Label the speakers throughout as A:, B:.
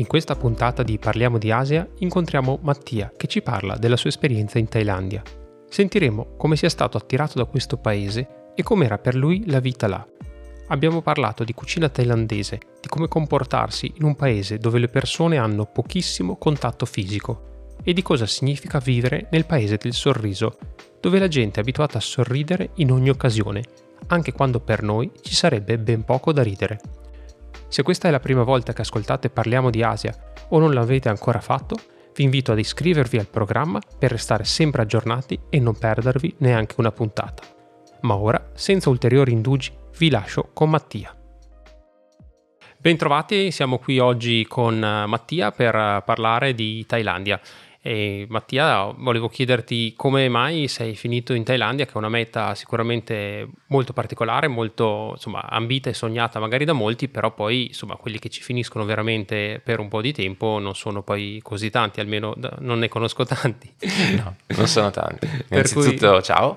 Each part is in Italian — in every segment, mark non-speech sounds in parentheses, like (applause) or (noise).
A: In questa puntata di Parliamo di Asia incontriamo Mattia che ci parla della sua esperienza in Thailandia. Sentiremo come sia stato attirato da questo paese e com'era per lui la vita là. Abbiamo parlato di cucina thailandese, di come comportarsi in un paese dove le persone hanno pochissimo contatto fisico e di cosa significa vivere nel paese del sorriso, dove la gente è abituata a sorridere in ogni occasione, anche quando per noi ci sarebbe ben poco da ridere. Se questa è la prima volta che ascoltate Parliamo di Asia o non l'avete ancora fatto, vi invito ad iscrivervi al programma per restare sempre aggiornati e non perdervi neanche una puntata. Ma ora, senza ulteriori indugi, vi lascio con Mattia. Bentrovati, siamo qui oggi con eh, Mattia per eh, parlare di Thailandia. E Mattia, volevo chiederti come mai sei finito in Thailandia, che è una meta sicuramente molto particolare, molto insomma, ambita e sognata magari da molti, però poi insomma, quelli che ci finiscono veramente per un po' di tempo non sono poi così tanti, almeno non ne conosco tanti. (laughs)
B: No, non sono tanti. Innanzitutto, cui... ciao.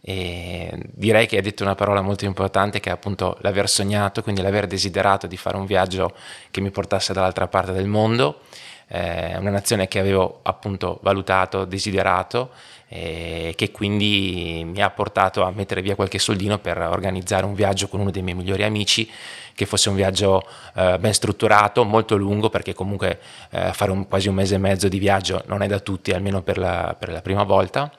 B: E direi che hai detto una parola molto importante che è appunto l'aver sognato, quindi l'aver desiderato di fare un viaggio che mi portasse dall'altra parte del mondo eh, una nazione che avevo appunto valutato, desiderato e che quindi mi ha portato a mettere via qualche soldino per organizzare un viaggio con uno dei miei migliori amici, che fosse un viaggio eh, ben strutturato, molto lungo, perché comunque eh, fare un, quasi un mese e mezzo di viaggio non è da tutti, almeno per la, per la prima volta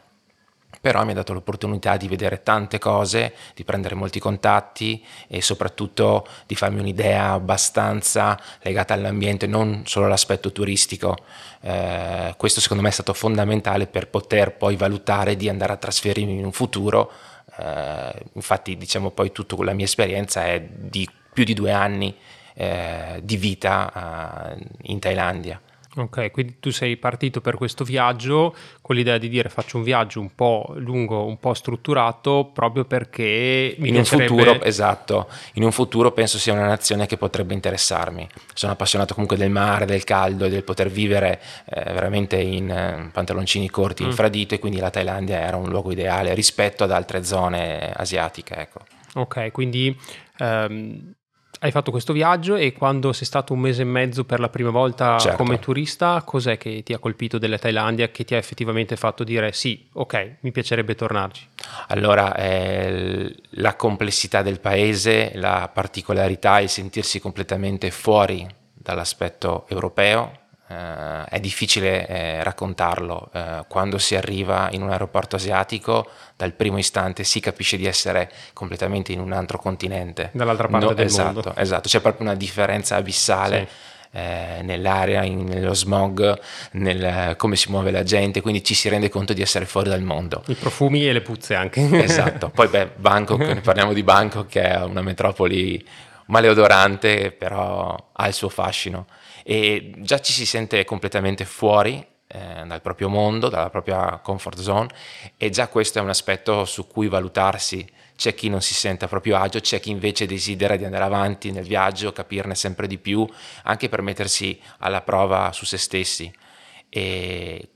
B: però mi ha dato l'opportunità di vedere tante cose, di prendere molti contatti e soprattutto di farmi un'idea abbastanza legata all'ambiente, non solo all'aspetto turistico. Eh, questo secondo me è stato fondamentale per poter poi valutare di andare a trasferirmi in un futuro. Eh, infatti diciamo poi tutta la mia esperienza è di più di due anni eh, di vita eh, in Thailandia.
A: Ok, quindi tu sei partito per questo viaggio con l'idea di dire faccio un viaggio un po' lungo, un po' strutturato, proprio perché mi
B: in piacerebbe... un futuro, esatto, in un futuro penso sia una nazione che potrebbe interessarmi. Sono appassionato comunque del mare, del caldo e del poter vivere eh, veramente in eh, pantaloncini corti, mm. in fradito e quindi la Thailandia era un luogo ideale rispetto ad altre zone asiatiche, ecco.
A: Ok, quindi um, hai fatto questo viaggio e quando sei stato un mese e mezzo per la prima volta certo. come turista, cos'è che ti ha colpito della Thailandia che ti ha effettivamente fatto dire sì, ok, mi piacerebbe tornarci?
B: Allora, eh, la complessità del paese, la particolarità, il sentirsi completamente fuori dall'aspetto europeo, Uh, è difficile eh, raccontarlo. Uh, quando si arriva in un aeroporto asiatico, dal primo istante si capisce di essere completamente in un altro continente.
A: Dall'altra parte no, del
B: esatto,
A: mondo.
B: Esatto, c'è proprio una differenza abissale. Sì. Eh, nell'aria, in, nello smog, nel come si muove la gente, quindi ci si rende conto di essere fuori dal mondo.
A: I profumi e le puzze anche.
B: esatto, (laughs) poi beh, Bangkok, ne parliamo di Bangkok che è una metropoli maleodorante, però ha il suo fascino e già ci si sente completamente fuori eh, dal proprio mondo, dalla propria comfort zone e già questo è un aspetto su cui valutarsi. C'è chi non si sente a proprio agio, c'è chi invece desidera di andare avanti nel viaggio, capirne sempre di più, anche per mettersi alla prova su se stessi. E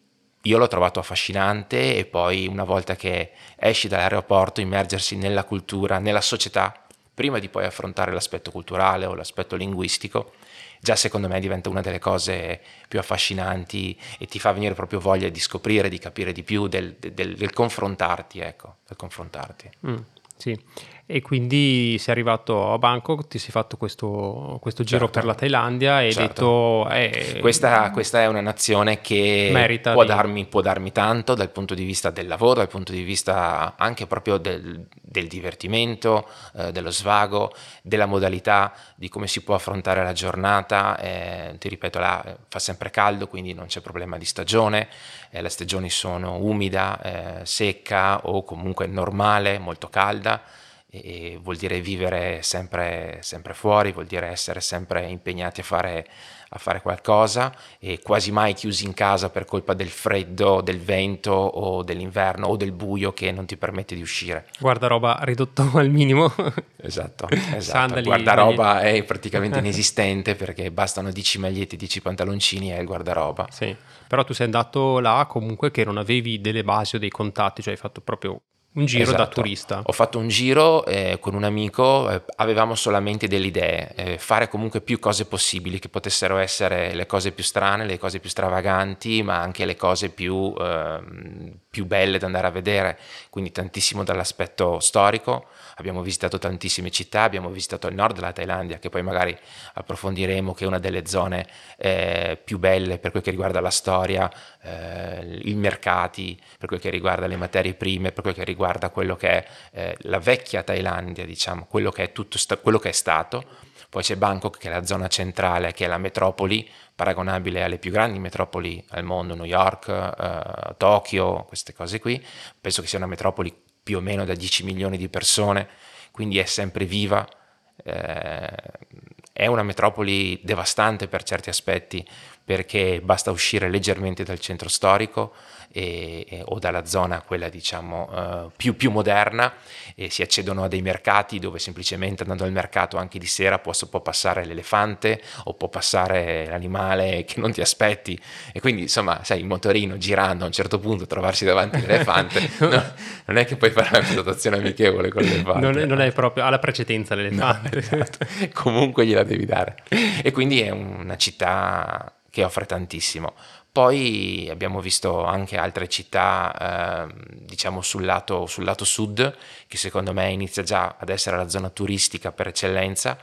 B: io l'ho trovato affascinante e poi una volta che esci dall'aeroporto immergersi nella cultura, nella società, prima di poi affrontare l'aspetto culturale o l'aspetto linguistico, già secondo me diventa una delle cose più affascinanti e ti fa venire proprio voglia di scoprire, di capire di più, del, del, del confrontarti, ecco, del confrontarti.
A: Mm, sì. E quindi sei arrivato a Bangkok, ti sei fatto questo, questo giro certo. per la Thailandia e hai
B: certo.
A: detto... Eh,
B: questa, questa, è una nazione che può, di... darmi, può, darmi, tanto dal punto di vista del lavoro, dal punto di vista anche proprio del, del divertimento, eh, dello svago, della modalità di come si può affrontare la giornata. Eh, ti ripeto, là eh, fa sempre caldo, quindi non c'è problema di stagione, eh, le stagioni sono umida, eh, secca o comunque normale, molto calda e vuol dire vivere sempre, sempre fuori, vuol dire essere sempre impegnati a fare, a fare, qualcosa e quasi mai chiusi in casa per colpa del freddo, del vento o dell'inverno o del buio che non ti permette di uscire.
A: Guardaroba ridotto (laughs) al minimo.
B: Esatto, (laughs) esatto. Sandali, guardaroba magliette. è praticamente (laughs) inesistente perché bastano 10 magliette, 10 pantaloncini e il guardaroba.
A: Sì, però tu sei andato là comunque che non avevi delle basi o dei contatti, cioè hai fatto proprio un giro esatto. da turista.
B: Ho fatto un giro eh, con un amico, eh, avevamo solamente delle idee, eh, fare comunque più cose possibili, che potessero essere le cose più strane, le cose più stravaganti, ma anche le cose più, ehm, più belle da andare a vedere, quindi tantissimo dall'aspetto storico, abbiamo visitato tantissime città, abbiamo visitato il nord della Thailandia, che poi magari approfondiremo, che è una delle zone eh, più belle per quel che riguarda la storia, eh, i mercati, per quel che riguarda le materie prime, per quel che riguarda quello che è eh, la vecchia Thailandia, diciamo, quello che è, tutto sta- quello che è stato. Poi c'è Bangkok, che è la zona centrale, che è la metropoli, paragonabile alle più grandi metropoli al mondo, New York, eh, Tokyo, queste cose qui. Penso che sia una metropoli più o meno da 10 milioni di persone, quindi è sempre viva. Eh, è una metropoli devastante per certi aspetti perché basta uscire leggermente dal centro storico e, e, o dalla zona quella diciamo uh, più, più, moderna e si accedono a dei mercati dove semplicemente andando al mercato anche di sera può, può, passare l'elefante o può passare l'animale che non ti aspetti. E quindi insomma sai il motorino girando a un certo punto trovarsi davanti all'elefante (laughs) no, non è che puoi fare una situazione amichevole con l'elefante
A: non è, non è proprio alla precedenza l'elefante. no, esatto.
B: comunque gliela devi dare. E quindi è una città che offre tantissimo. Poi abbiamo visto anche altre città, eh, diciamo sul lato, sul lato, sud, che secondo me inizia già ad essere la zona turistica per eccellenza,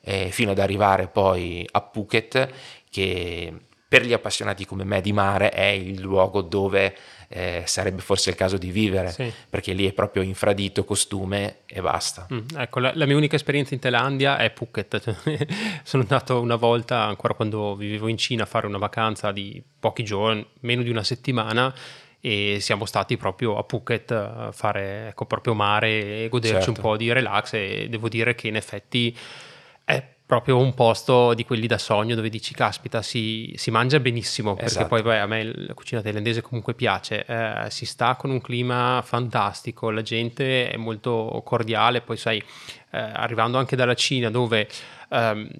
B: eh, fino ad arrivare poi a Phuket, che per gli appassionati come me di mare è il luogo dove eh, sarebbe forse il caso di vivere, sì. perché lì è proprio infradito, costume e basta.
A: Mm, ecco, la, la, mia unica esperienza in Thailandia è Phuket. (laughs) Sono andato una volta, ancora quando vivevo in Cina, a fare una vacanza di pochi giorni, meno di una settimana, e siamo stati proprio a Phuket a fare ecco, proprio mare e goderci certo. un po' di relax e devo dire che in effetti è proprio un posto di quelli da sogno dove dici caspita si, si mangia benissimo perché esatto. poi beh, a me la cucina thailandese comunque piace eh, si sta con un clima fantastico la gente è molto cordiale poi sai eh, arrivando anche dalla Cina dove ehm,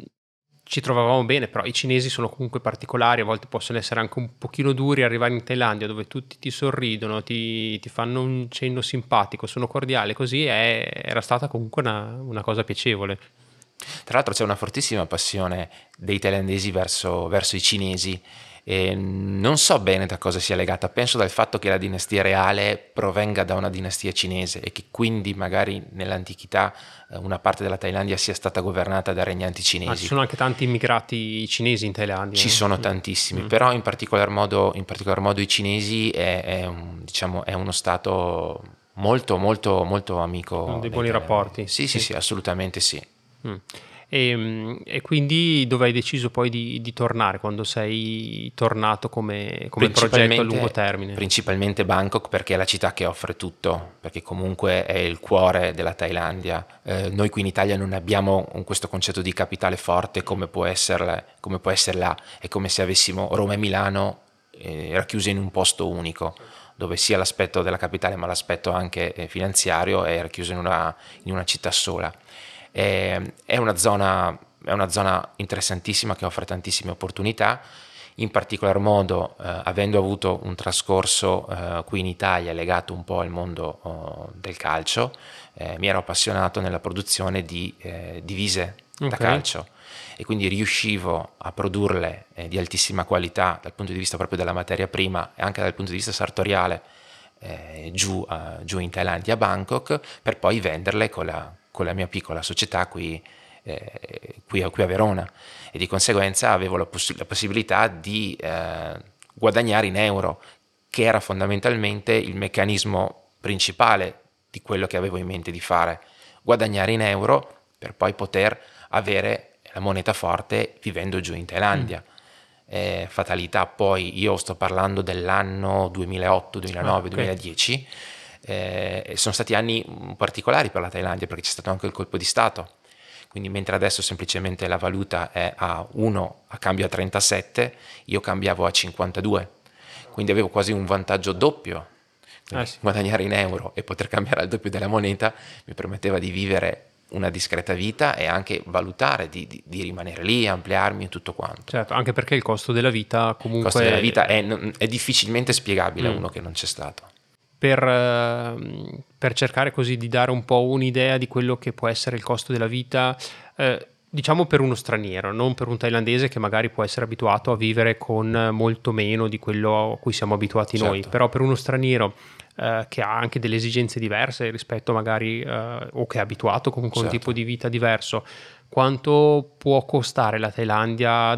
A: ci trovavamo bene, però i cinesi sono comunque particolari, a volte possono essere anche un pochino duri, arrivare in Thailandia dove tutti ti sorridono, ti, ti fanno un cenno simpatico, sono cordiali, così è, era stata comunque una, una cosa piacevole.
B: Tra l'altro c'è una fortissima passione dei thailandesi verso, verso i cinesi e non so bene da cosa sia legata, penso dal fatto che la dinastia reale provenga da una dinastia cinese e che quindi magari nell'antichità eh, una parte della Thailandia sia stata governata da regnanti cinesi. Ma
A: ci sono anche tanti immigrati cinesi in Thailandia.
B: Ci eh? sono tantissimi, mm. però in particolar modo, in particolar modo i cinesi è, è, un, diciamo, è uno stato molto molto molto amico.
A: Con dei buoni rapporti.
B: Sì, sì, sì, sì, assolutamente sì.
A: Mm. E, e, quindi dove hai deciso poi di, di tornare quando sei tornato come, come progetto a lungo termine?
B: Principalmente Bangkok perché è la città che offre tutto, perché comunque è il cuore della Thailandia. Eh, noi qui in Italia non abbiamo questo concetto di capitale forte come può, esserle, come può essere là, è come se avessimo Roma e Milano eh, racchiuse in un posto unico dove sia l'aspetto della capitale ma l'aspetto anche eh, finanziario è racchiuso in una, in una città sola. Eh, è, una zona, è una zona interessantissima che offre tantissime opportunità in particolar modo eh, avendo avuto un trascorso eh, qui in Italia legato un po' al mondo oh, del calcio, eh, mi ero appassionato nella produzione di eh, divise okay. da calcio e quindi riuscivo a produrle eh, di altissima qualità dal punto di vista proprio della materia prima e anche dal punto di vista sartoriale giù, giù, in Thailandia, a Bangkok, per poi venderle con la, con la mia piccola società qui, eh, qui, qui, a Verona e di conseguenza avevo la, poss- la possibilità di eh, guadagnare in euro, che era fondamentalmente il meccanismo principale di quello che avevo in mente di fare, guadagnare in euro per poi poter avere la moneta forte vivendo giù in Thailandia. Mm. Eh, fatalità poi io sto parlando dell'anno 2008, 2009, ah, okay. 2010 Eh, sono stati anni particolari per la Thailandia perché c'è stato anche il colpo di Stato. Quindi mentre adesso semplicemente la valuta è a 1 a cambio a 37, io cambiavo a 52. Quindi avevo quasi un vantaggio doppio. Eh sì. Guadagnare in euro e poter cambiare al doppio della moneta mi permetteva di vivere una discreta vita e anche valutare di, di, di, rimanere lì, ampliarmi e tutto quanto.
A: Certo, anche perché il costo della vita comunque... Il
B: costo della vita è, è difficilmente spiegabile mm. a uno che non c'è stato.
A: Per, ehm, per, cercare così di dare un po' un'idea di quello che può essere il costo della vita, eh, diciamo per uno straniero, non per un thailandese che magari può essere abituato a vivere con molto meno di quello a cui siamo abituati certo. noi, però per uno straniero eh, che ha anche delle esigenze diverse rispetto magari eh, o che è abituato comunque a certo. un tipo di vita diverso, quanto può costare la Thailandia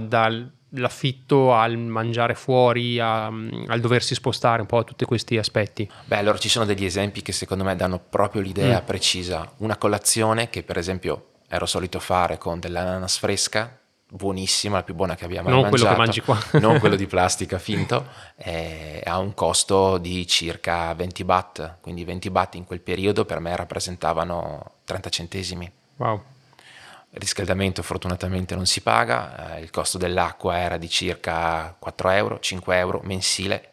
A: dall'affitto al mangiare fuori, a, al doversi spostare un po' a tutti questi aspetti?
B: Beh, allora ci sono degli esempi che secondo me danno proprio l'idea mm. precisa. Una colazione che per esempio ero solito fare con dell'ananas fresca, buonissima, la più buona che abbiamo
A: non
B: mai
A: mangiato. quello che mangi
B: qua. (laughs) non quello di (laughs) plastica finto, eh, ha un costo di circa 20 baht, quindi 20 baht in quel periodo per me rappresentavano 30 centesimi.
A: Wow.
B: Il riscaldamento fortunatamente non si paga, eh, il costo dell'acqua era di circa 4 euro, 5 euro mensile,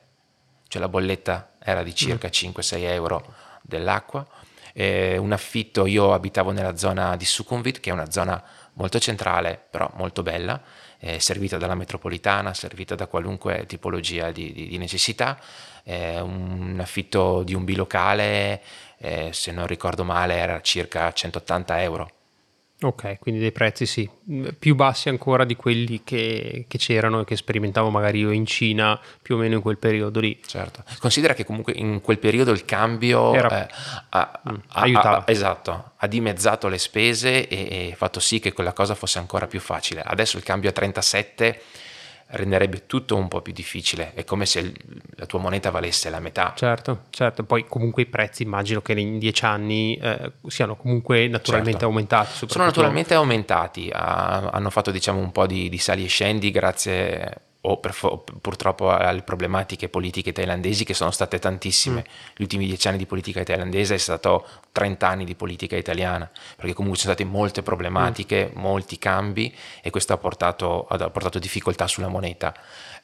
B: cioè la bolletta era di circa mm. 5-6 euro dell'acqua. Eh, un affitto, io abitavo nella zona di Sukhumvit, che è una zona molto centrale, però molto bella, eh, servita dalla metropolitana, servita da qualunque tipologia di, di, di necessità. Eh, un affitto di un bilocale, eh, se non ricordo male, era circa 180 euro
A: Ok, quindi dei prezzi sì, più bassi ancora di quelli che, che, c'erano e che sperimentavo magari io in Cina più o meno in quel periodo lì.
B: Certo, considera che comunque in quel periodo il cambio
A: Era, eh, ha, mm, ha, aiutava.
B: Ha, esatto, ha dimezzato le spese e, e fatto sì che quella cosa fosse ancora più facile. Adesso il cambio a 37 renderebbe tutto un po' più difficile. È come se la tua moneta valesse la metà.
A: Certo, certo. Poi comunque i prezzi immagino che in dieci anni eh, siano comunque naturalmente certo. aumentati.
B: Sono naturalmente aumentati, ah, hanno fatto diciamo un po' di, di sali e scendi grazie o per, purtroppo alle problematiche politiche thailandesi che sono state tantissime. Mm. Gli ultimi dieci anni di politica thailandese è stato 30 anni di politica italiana, perché comunque ci sono state molte problematiche, mm. molti cambi e questo ha portato, ha portato difficoltà sulla moneta.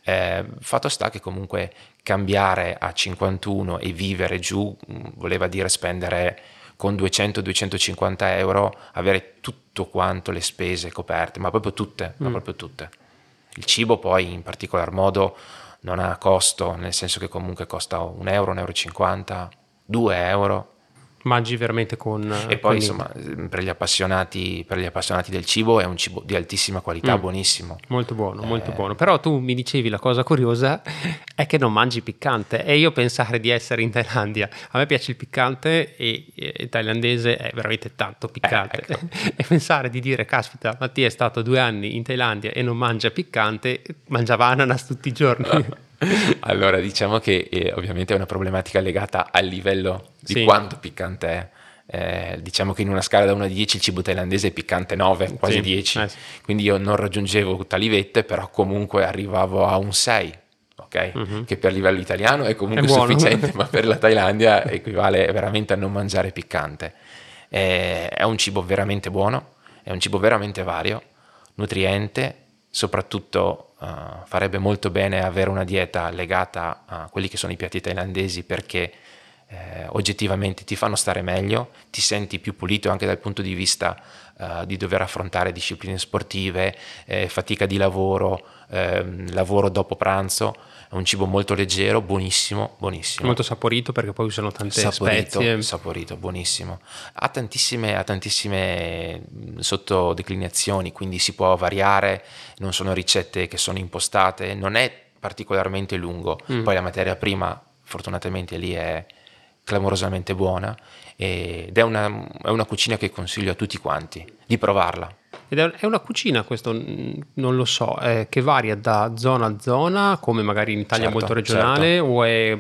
B: Eh, fatto sta che comunque cambiare a 51 e vivere giù mm, voleva dire spendere con 200-250 euro, avere tutto quanto le spese coperte, ma proprio tutte, mm. ma proprio tutte. Il cibo poi in particolar modo non ha costo, nel senso che comunque costa un euro, un euro e cinquanta, due euro,
A: mangi veramente con...
B: E poi insomma per gli, appassionati, per gli, appassionati, del cibo è un cibo di altissima qualità, mm. buonissimo.
A: Molto buono, eh... molto buono. Però tu mi dicevi la cosa curiosa è che non mangi piccante e io pensare di essere in Thailandia, a me piace il piccante e il thailandese è veramente tanto piccante. Eh, ecco. (laughs) e pensare di dire, caspita, Mattia è stato due anni in Thailandia e non mangia piccante, mangiava ananas tutti i giorni. (laughs)
B: allora, diciamo che eh, ovviamente è una problematica legata al livello di sì. quanto piccante è. Eh, diciamo che in una scala da 1 a 10 il cibo thailandese è piccante 9, quasi sì. 10, eh, sì. quindi io non raggiungevo tali vette, però comunque arrivavo a un 6. Okay? Uh-huh. Che per livello italiano è comunque è sufficiente, (laughs) ma per la Thailandia equivale veramente a non mangiare piccante. Eh, è un cibo veramente buono, è un cibo veramente vario, nutriente, soprattutto uh, farebbe molto bene avere una dieta legata a quelli che sono i piatti thailandesi perché eh, oggettivamente ti fanno stare meglio, ti senti più pulito anche dal punto di vista uh, di dover affrontare discipline sportive, eh, fatica di lavoro, ehm, lavoro dopo pranzo è un cibo molto leggero, buonissimo, buonissimo.
A: Molto saporito perché poi usano tante
B: saporito,
A: spezie.
B: Saporito, buonissimo. Ha tantissime, ha tantissime sottodeclinazioni, quindi si può variare, non sono ricette che sono impostate, non è particolarmente lungo. Mm. Poi la materia prima, fortunatamente lì è clamorosamente buona ed è una, è una cucina che consiglio a tutti quanti di provarla.
A: Ed è una cucina, questo non lo so, eh, che varia da zona a zona, come magari in Italia certo, molto regionale, certo. o è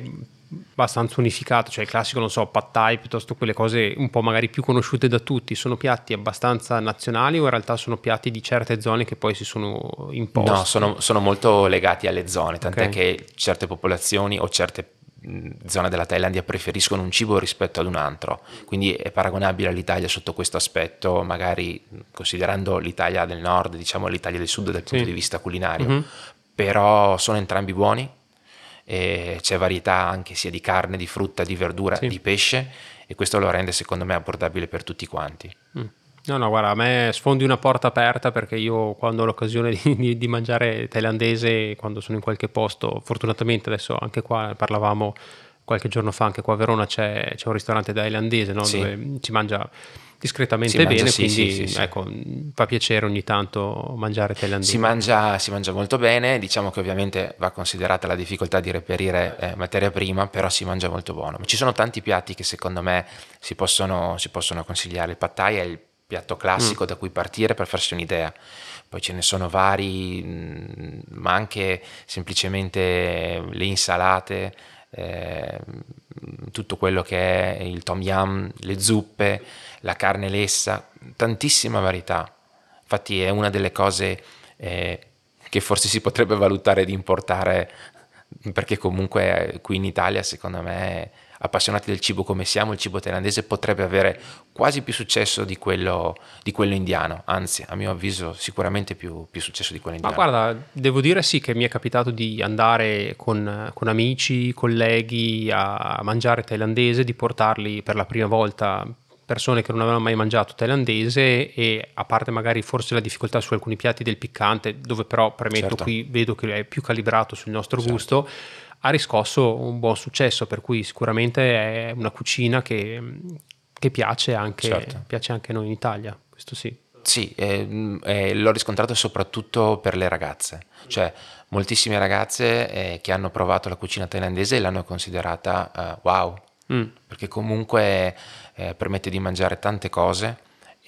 A: abbastanza unificato, cioè il classico, non so, pad thai, piuttosto quelle cose un po' magari più conosciute da tutti, sono piatti abbastanza nazionali o in realtà sono piatti di certe zone che poi si sono imposti?
B: No, sono, sono molto legati alle zone, tant'è okay. che certe popolazioni o certe zona della Thailandia preferiscono un cibo rispetto ad un altro, quindi è paragonabile all'Italia sotto questo aspetto, magari considerando l'Italia del nord, diciamo l'Italia del sud dal punto sì. di vista culinario, mm-hmm. però sono entrambi buoni, c'è varietà anche sia di carne, di frutta, di verdura, sì. di pesce e questo lo rende secondo me abbordabile per tutti quanti. Mm.
A: No, no, guarda, a me sfondi una porta aperta perché io quando ho l'occasione (laughs) di, di, di, mangiare thailandese, quando sono in qualche posto, fortunatamente adesso anche qua parlavamo qualche giorno fa, anche qua a Verona c'è, c'è un ristorante thailandese no? sì. dove ci mangia discretamente si bene, mangia, quindi sì, sì, ecco, fa piacere ogni tanto mangiare thailandese.
B: Si mangia, si mangia, molto bene, diciamo che ovviamente va considerata la difficoltà di reperire eh, materia prima, però si mangia molto buono. Ci sono tanti piatti che secondo me si possono, si possono consigliare, il pad thai è il piatto classico mm. da cui partire per farsi un'idea. Poi ce ne sono vari, mm, ma anche semplicemente le insalate, eh, tutto quello che è il tom yum, le zuppe, la carne lessa, tantissima varietà. Infatti è una delle cose eh, che forse si potrebbe valutare di importare perché comunque qui in Italia secondo me appassionati del cibo come siamo, il cibo thailandese potrebbe avere quasi più successo di quello, di quello indiano, anzi a mio avviso sicuramente più, più, successo di quello indiano.
A: Ma guarda, devo dire sì che mi è capitato di andare con, con amici, colleghi a mangiare thailandese, di portarli per la prima volta persone che non avevano mai mangiato thailandese e a parte magari forse la difficoltà su alcuni piatti del piccante, dove però premetto certo. qui vedo che è più calibrato sul nostro certo. gusto, ha riscosso un buon successo, per cui sicuramente è una cucina che, che piace, anche, certo. piace anche noi in Italia, questo sì.
B: Sì, eh, eh, l'ho riscontrato soprattutto per le ragazze, cioè moltissime ragazze eh, che hanno provato la cucina thailandese l'hanno considerata uh, wow, mm. perché comunque eh, permette di mangiare tante cose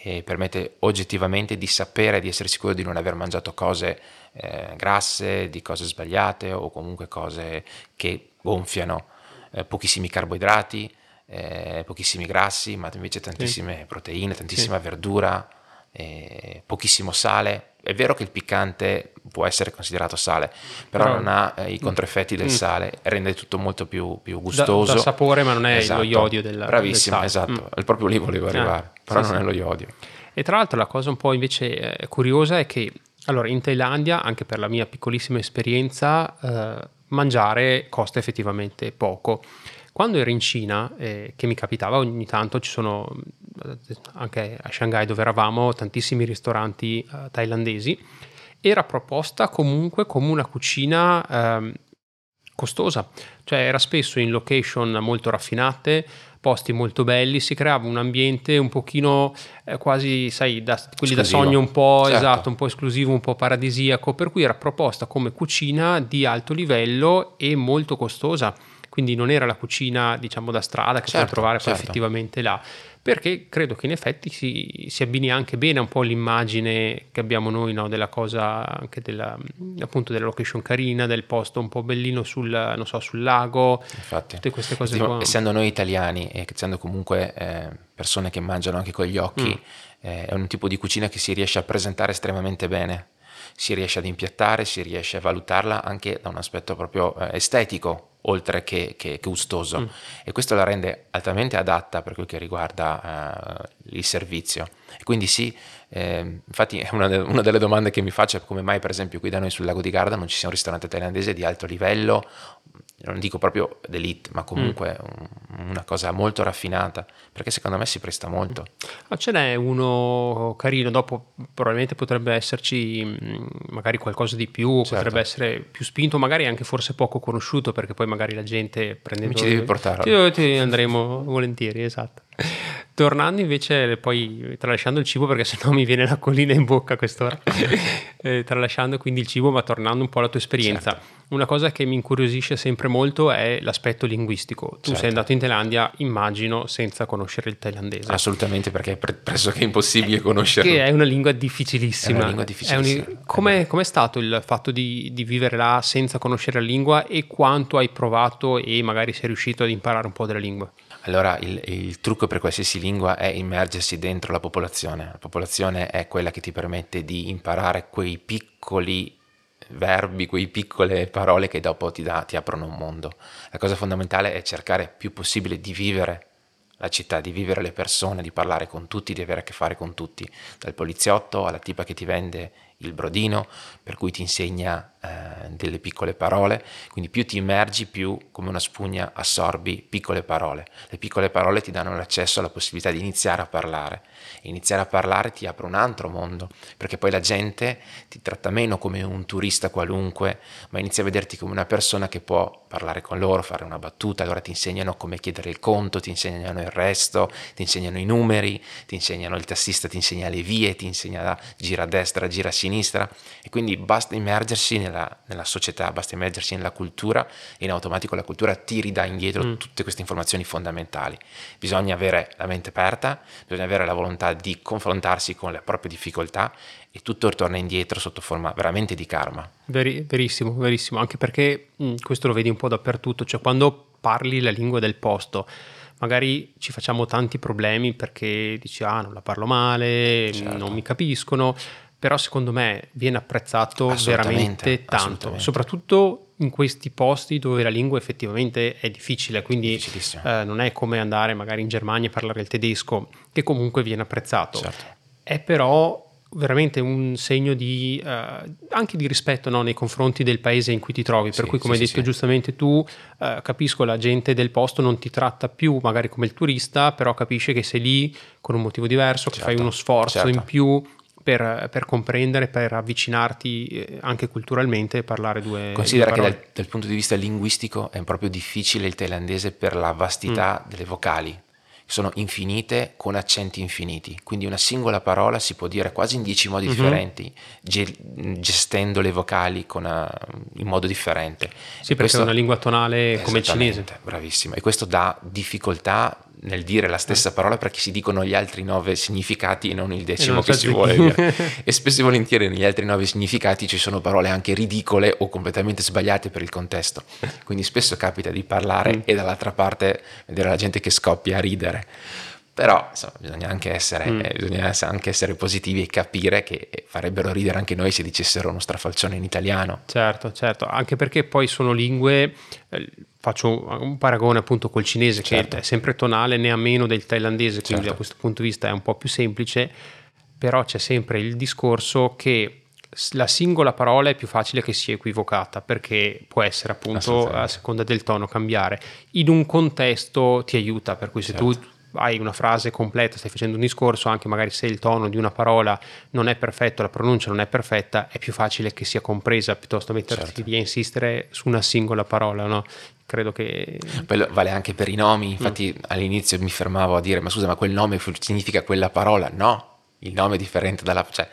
B: e permette oggettivamente di sapere, di essere sicuro di non aver mangiato cose eh, grasse, di cose sbagliate o comunque cose che gonfiano, eh, pochissimi carboidrati, eh, pochissimi grassi, ma invece tantissime sì. proteine, tantissima sì. verdura, eh, pochissimo sale. È vero che il piccante può essere considerato sale, però, però non ha eh, i controeffetti del mm. sale, rende tutto molto più, più gustoso.
A: Da, sapore, ma non è esatto. lo iodio del
B: Bravissimo,
A: del
B: esatto, mm. proprio lì volevo eh, arrivare, però sì, non è lo iodio.
A: E tra l'altro la cosa un po' invece eh, curiosa è che allora, in Thailandia, anche per la mia piccolissima esperienza, eh, mangiare costa effettivamente poco. Quando ero in Cina, eh, che mi capitava ogni tanto, ci sono eh, anche a Shanghai dove eravamo tantissimi ristoranti eh, thailandesi, era proposta comunque come una cucina ehm, costosa, cioè era spesso in location molto raffinate, posti molto belli, si creava un ambiente un pochino eh, quasi, sai, da, quelli esclusivo. da sogno un po' certo. esatto, un po' esclusivo, un po' paradisiaco, per cui era proposta come cucina di alto livello e molto costosa. Quindi non era la cucina, diciamo, da strada che certo, si può certo, trovare certo. poi effettivamente là perché credo che in effetti si, si abbini anche bene un po' l'immagine che abbiamo noi no, della cosa, anche della, appunto della location carina, del posto un po' bellino sul, so, sul lago, Infatti, tutte queste cose
B: diciamo, qua. Essendo noi italiani e essendo comunque eh, persone che mangiano anche con gli occhi, mm. eh, è un tipo di cucina che si riesce a presentare estremamente bene si riesce ad impiattare, si riesce a valutarla anche da un aspetto proprio eh, estetico, oltre che, che, che gustoso mm. e questo la rende altamente adatta per quel che riguarda uh, il servizio e quindi sì eh, infatti una, de- una, delle domande che mi faccio è come mai per esempio qui da noi sul lago di Garda non ci sia un ristorante thailandese di alto livello non dico proprio d'elite, ma comunque mm. una cosa molto raffinata, perché secondo me si presta molto.
A: Ma ce n'è uno carino, dopo probabilmente potrebbe esserci mm, magari qualcosa di più, certo. potrebbe essere più spinto, magari anche forse poco conosciuto, perché poi magari la gente prendendo...
B: Mi ci devi portare.
A: Ti, ti andremo volentieri, esatto. Tornando invece, poi tralasciando il cibo, perché sennò mi viene la collina in bocca a quest'ora, (laughs) eh, tralasciando quindi il cibo, ma tornando un po' alla tua esperienza. Certo. Una cosa che mi incuriosisce sempre molto è l'aspetto linguistico. Tu certo. sei andato in Thailandia, immagino, senza conoscere il thailandese.
B: Assolutamente, perché è pressoché impossibile eh, conoscerlo.
A: Che è una lingua difficilissima. È
B: una lingua difficilissima.
A: Un... Com'è, com'è, stato il fatto di, di vivere là senza conoscere la lingua e quanto hai provato e magari sei riuscito ad imparare un po' della lingua?
B: Allora il, il, trucco per qualsiasi lingua è immergersi dentro la popolazione. La popolazione è quella che ti permette di imparare quei piccoli verbi, quei piccole parole che dopo ti, da, ti aprono un mondo. La cosa fondamentale è cercare più possibile di vivere la città, di vivere le persone, di parlare con tutti, di avere a che fare con tutti, dal poliziotto alla tipa che ti vende il brodino, per cui ti insegna eh, delle piccole parole, quindi più ti immergi, più come una spugna assorbi piccole parole. Le piccole parole ti danno l'accesso alla possibilità di iniziare a parlare. E iniziare a parlare ti apre un altro mondo, perché poi la gente ti tratta meno come un turista qualunque, ma inizia a vederti come una persona che può parlare con loro, fare una battuta, allora ti insegnano come chiedere il conto, ti insegnano il resto, ti insegnano i numeri, ti insegnano il tassista, ti insegna le vie, ti insegna gira a destra, gira a sinistra e quindi basta immergersi nel nella, nella, società, basta immergersi nella cultura e in automatico la cultura ti ridà indietro mm. tutte queste informazioni fondamentali. Bisogna avere la mente aperta, bisogna avere la volontà di confrontarsi con le proprie difficoltà e tutto ritorna indietro sotto forma veramente di karma.
A: Veri, verissimo, verissimo, anche perché mh, mm, questo lo vedi un po' dappertutto, cioè quando parli la lingua del posto, magari ci facciamo tanti problemi perché dici ah non la parlo male, certo. non mi capiscono, però secondo me viene apprezzato veramente tanto, soprattutto in questi posti dove la lingua effettivamente è difficile, quindi eh, non è come andare magari in Germania e parlare il tedesco, che comunque viene apprezzato. Certo. È però veramente un segno di, eh, anche di rispetto no, nei confronti del paese in cui ti trovi, per sì, cui come sì, hai detto sì. giustamente tu, eh, capisco la gente del posto non ti tratta più magari come il turista, però capisce che sei lì con un motivo diverso, certo, che fai uno sforzo certo. in più per, per, comprendere, per avvicinarti eh, anche culturalmente e parlare due
B: Considera due che dal, dal, punto di vista linguistico è proprio difficile il thailandese per la vastità mm. delle vocali. Sono infinite con accenti infiniti, quindi una singola parola si può dire quasi in dieci modi mm-hmm. differenti, gestendo le vocali una, in modo differente.
A: Sì, e perché questo, è una lingua tonale come il cinese.
B: Bravissimo, e questo dà difficoltà nel dire la stessa parola perché si dicono gli altri nove significati e non il decimo non che si vuole dire. (laughs) e spesso e volentieri negli altri nove significati ci sono parole anche ridicole o completamente sbagliate per il contesto. Quindi spesso capita di parlare mm. e dall'altra parte vedere la gente che scoppia a ridere. Però insomma, bisogna, anche essere, mm. eh, bisogna anche essere positivi e capire che farebbero ridere anche noi se dicessero uno strafalcione in italiano.
A: Certo, certo, anche perché poi sono lingue, eh, faccio un paragone appunto col cinese certo. che è sempre tonale, né a meno del thailandese, quindi certo. da questo punto di vista è un po' più semplice, però c'è sempre il discorso che la singola parola è più facile che sia equivocata perché può essere appunto a seconda del tono cambiare. In un contesto ti aiuta, per cui se certo. tu hai una frase completa, stai facendo un discorso, anche magari se il tono di una parola non è perfetto, la pronuncia non è perfetta, è più facile che sia compresa piuttosto metterti certo. lì a insistere su una singola parola, no? Credo che...
B: Poi vale anche per i nomi, infatti mm. all'inizio mi fermavo a dire, ma scusa, ma quel nome significa quella parola? No, il nome è differente dalla... Cioè,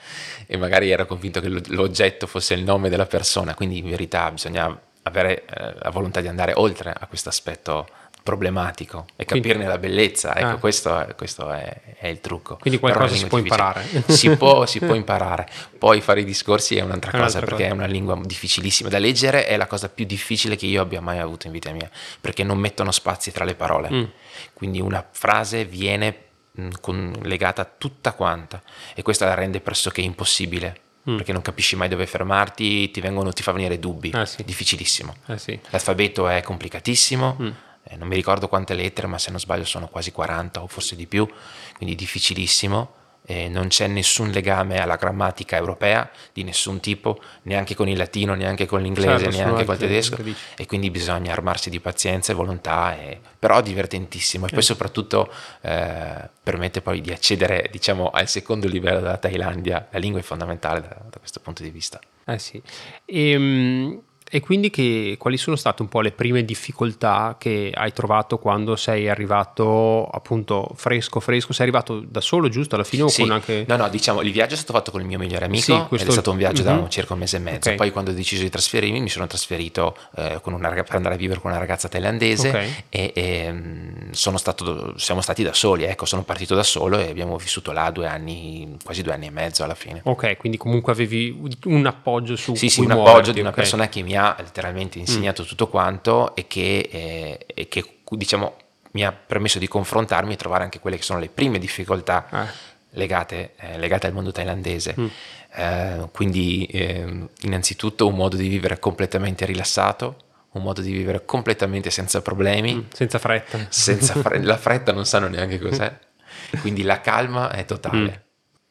B: e magari ero convinto che l'oggetto fosse il nome della persona, quindi in verità bisogna avere eh, la volontà di andare oltre a questo aspetto problematico e capirne Quindi, la bellezza. Ecco, ah. questo, è, questo è, è, il trucco.
A: Quindi qualcosa si può imparare. (laughs)
B: Si può, si può, (laughs) imparare. Poi fare i discorsi è un'altra è cosa perché cosa. è una lingua difficilissima da leggere, è la cosa più difficile che io abbia mai avuto in vita mia, perché non mettono spazi tra le parole. Mm. Quindi una frase viene mh, con, legata tutta quanta e questa la rende pressoché impossibile mm. perché non capisci mai dove fermarti, ti, vengono, ti fa venire dubbi, ah, sì. difficilissimo. Ah, sì. L'alfabeto è complicatissimo, mm eh, non mi ricordo quante lettere, ma se non sbaglio sono quasi 40 o forse di più, quindi difficilissimo. Eh, non c'è nessun legame alla grammatica europea di nessun tipo, neanche con il latino, neanche con l'inglese, certo, neanche col tedesco, e quindi bisogna armarsi di pazienza e volontà, e... però divertentissimo e poi soprattutto eh, permette poi di accedere diciamo, al secondo livello della Thailandia, la lingua è fondamentale da, da questo punto di vista.
A: Eh sì. E, um e quindi che, quali sono state un po' le prime difficoltà che hai trovato quando sei arrivato appunto fresco fresco? Sei arrivato da solo giusto alla fine
B: sì.
A: o con anche...
B: No, no, diciamo il viaggio è stato fatto con il mio migliore amico sì, questo... è stato un viaggio mm-hmm. da circa un mese e mezzo. Okay. Poi quando ho deciso di trasferirmi mi sono trasferito eh, una, per andare a vivere con una ragazza thailandese okay. e, e mm, stato, siamo stati da soli, ecco, sono partito da solo e abbiamo vissuto là due anni, quasi due anni e mezzo alla fine.
A: Ok, quindi comunque avevi un appoggio su...
B: Sì, sì, un appoggio di una okay. persona che mi ha letteralmente insegnato mm. tutto quanto e che, eh, e che, diciamo mi ha permesso di confrontarmi e trovare anche quelle che sono le prime difficoltà. Eh legate, eh, legate al mondo thailandese. Mm. Eh, quindi eh, innanzitutto un modo di vivere completamente rilassato, un modo di vivere completamente senza problemi. Mm,
A: senza fretta.
B: Senza fre- la fretta non sanno neanche cos'è. (laughs) Quindi la calma è totale.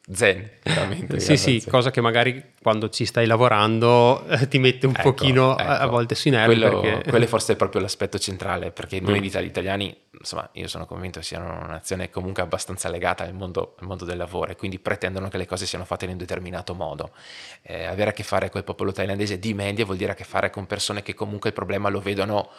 B: Zen, (laughs) veramente.
A: sì, sì, zen. cosa che magari quando ci stai lavorando eh, ti mette un ecco, pochino ecco. a volte sui nervi.
B: Quello, perché... (laughs) quello è forse proprio l'aspetto centrale, perché noi mm. gli italiani, insomma, io sono convinto siano una nazione comunque abbastanza legata al mondo, al mondo del lavoro e quindi pretendono che le cose siano fatte in un determinato modo. Eh, avere a che fare con il popolo thailandese di media vuol dire a che fare con persone che comunque il problema lo vedono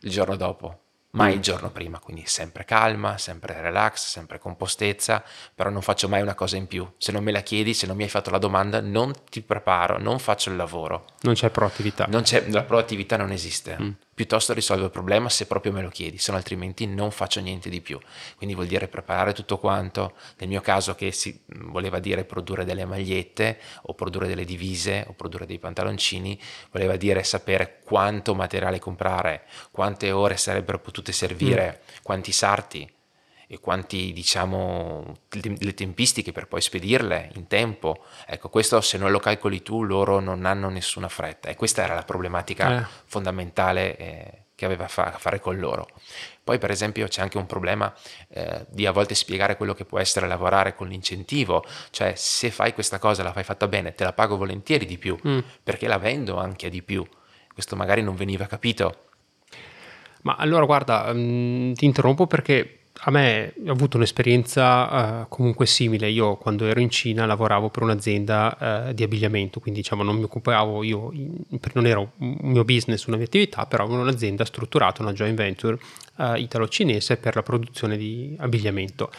B: il giorno dopo mai il giorno prima, quindi sempre calma, sempre relax, sempre compostezza, però non faccio mai una cosa in più. Se non me la chiedi, se non mi hai fatto la domanda, non ti preparo, non faccio il lavoro.
A: Non c'è proattività.
B: Non c'è, la proattività non esiste. Mm piuttosto risolvo il problema se proprio me lo chiedi, se no altrimenti non faccio niente di più. Quindi vuol dire preparare tutto quanto, nel mio caso che si voleva dire produrre delle magliette o produrre delle divise o produrre dei pantaloncini, voleva dire sapere quanto materiale comprare, quante ore sarebbero potute servire, mm. quanti sarti e quanti diciamo le tempistiche per poi spedirle in tempo. Ecco questo se non lo calcoli tu loro non hanno nessuna fretta. E questa era la problematica eh. fondamentale eh, che aveva a fare con loro. Poi per esempio c'è anche un problema eh, di a volte spiegare quello che può essere lavorare con l'incentivo. Cioè se fai questa cosa la fai fatta bene te la pago volentieri di più mm. perché la vendo anche di più. Questo magari non veniva capito.
A: Ma allora guarda, mh, mm, ti interrompo perché a me ho avuto un'esperienza uh, comunque simile. Io quando ero in Cina lavoravo per un'azienda uh, di abbigliamento, quindi diciamo non mi occupavo io, non era un mio business, una mia attività, però avevo un'azienda strutturata, una joint venture uh, italo-cinese per la produzione di abbigliamento.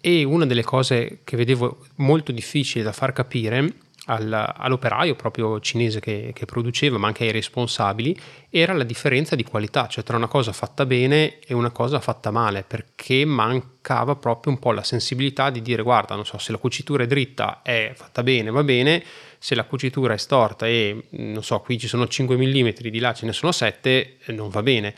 A: E una delle cose che vedevo molto difficile da far capire al, all'operaio proprio cinese che, che, produceva, ma anche ai responsabili, era la differenza di qualità, cioè tra una cosa fatta bene e una cosa fatta male, perché mancava proprio un po' la sensibilità di dire guarda, non so, se la cucitura è dritta è fatta bene, va bene, se la cucitura è storta e non so, qui ci sono 5 mm, di là ce ne sono 7, non va bene.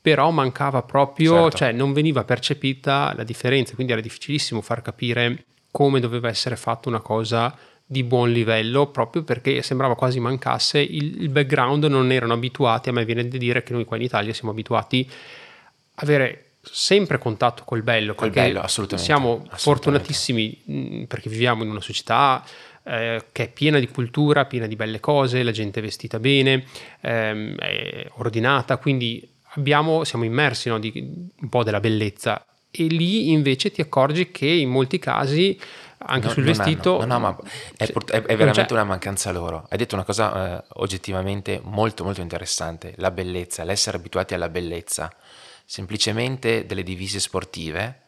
A: Però mancava proprio, certo. cioè non veniva percepita la differenza, quindi era difficilissimo far capire come doveva essere fatta una cosa di buon livello proprio perché sembrava quasi mancasse il, background, non erano abituati, a me viene da dire che noi qua in Italia siamo abituati a avere sempre contatto col bello,
B: col bello assolutamente,
A: siamo
B: assolutamente.
A: fortunatissimi perché viviamo in una società eh, che è piena di cultura, piena di belle cose, la gente è vestita bene, ehm, è ordinata, quindi abbiamo, siamo immersi no, di un po' della bellezza e lì invece ti accorgi che in molti casi anche no, sul vestito.
B: Hanno, no, no, ma è, è, è veramente una mancanza loro. Hai detto una cosa eh, oggettivamente molto, molto interessante: la bellezza, l'essere abituati alla bellezza. Semplicemente delle divise sportive,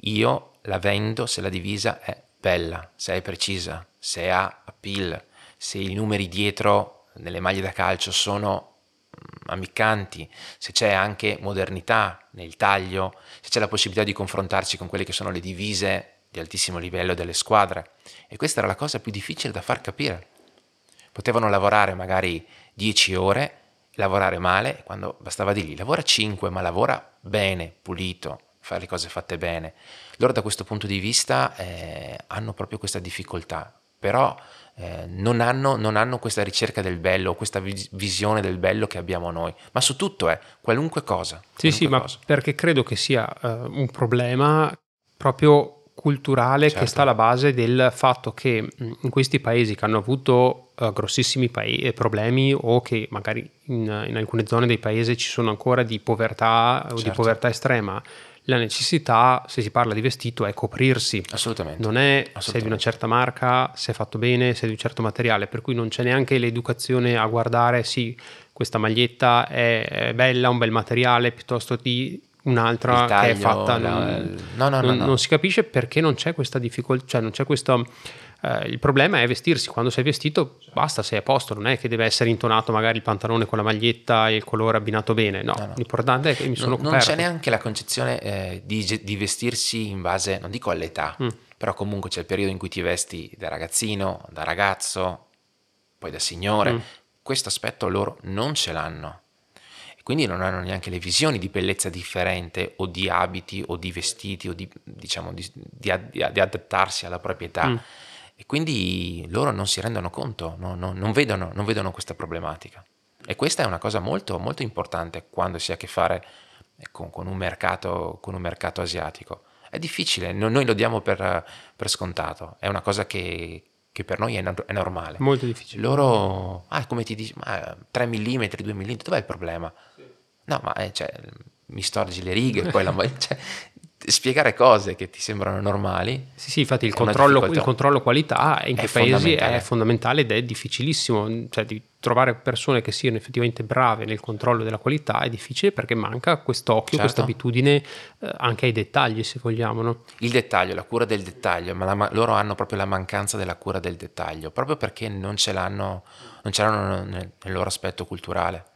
B: io la vendo se la divisa è bella, se è precisa, se ha appeal, se i numeri dietro nelle maglie da calcio sono mm, ammiccanti, se c'è anche modernità nel taglio, se c'è la possibilità di confrontarsi con quelle che sono le divise di altissimo livello delle squadre e questa era la cosa più difficile da far capire. Potevano lavorare magari 10 ore, lavorare male, quando bastava dirgli lavora 5 ma lavora bene, pulito, fare le cose fatte bene. Loro da questo punto di vista eh, hanno proprio questa difficoltà, però eh, non, hanno, non, hanno, questa ricerca del bello, questa visione del bello che abbiamo noi, ma su tutto è qualunque cosa.
A: Sì,
B: qualunque
A: sì, cosa. ma perché credo che sia uh, un problema proprio culturale certo. che sta alla base del fatto che mm, in questi paesi che hanno avuto uh, grossissimi pa- eh, problemi o che magari in, in, alcune zone dei paesi ci sono ancora di povertà certo. o di certo. povertà estrema, la necessità, se si parla di vestito, è coprirsi.
B: Assolutamente.
A: Non è se di una certa marca, se è fatto bene, se è di un certo materiale, per cui non c'è neanche l'educazione a guardare, sì, questa maglietta è, è bella, un bel materiale, piuttosto di un'altra taglio, che è fatta. La... Non, no, no, non, no, non, si capisce perché non c'è questa difficoltà, cioè non c'è questo. Eh, il problema è vestirsi, quando sei vestito basta, sei a posto, non è che deve essere intonato magari il pantalone con la maglietta e il colore abbinato bene, no, no, no. l'importante è che mi sono
B: coperto. Non c'è neanche la concezione eh, di, di, vestirsi in base, non dico all'età, mm. però comunque c'è il periodo in cui ti vesti da ragazzino, da ragazzo, poi da signore, mm. questo aspetto loro non ce l'hanno quindi non hanno neanche le visioni di bellezza differente o di abiti o di vestiti o di, diciamo, di, di, di adattarsi alla propria età. Mm. E quindi loro non si rendono conto, no, no, non, vedono, non, vedono, questa problematica. E questa è una cosa molto, molto importante quando si ha a che fare con, con, un, mercato, con un mercato asiatico. È difficile, noi lo diamo per, per scontato, è una cosa che, che per noi è, è, normale.
A: Molto difficile.
B: Loro, ah, come ti dici, ma 3 mm, 2 mm, dov'è il problema? No, ma eh, cioè, mi storgi le righe, poi la... (laughs) Cioè, spiegare cose che ti sembrano normali.
A: Sì, sì, infatti il controllo, il controllo, qualità in quei paesi è fondamentale ed è difficilissimo, cioè di trovare persone che siano effettivamente brave nel controllo della qualità è difficile perché manca quest'occhio, certo. questa abitudine eh, anche ai dettagli se vogliamo. No?
B: Il dettaglio, la cura del dettaglio, ma la, loro hanno proprio la mancanza della cura del dettaglio, proprio perché non ce l'hanno, non ce l'hanno nel, nel loro aspetto culturale.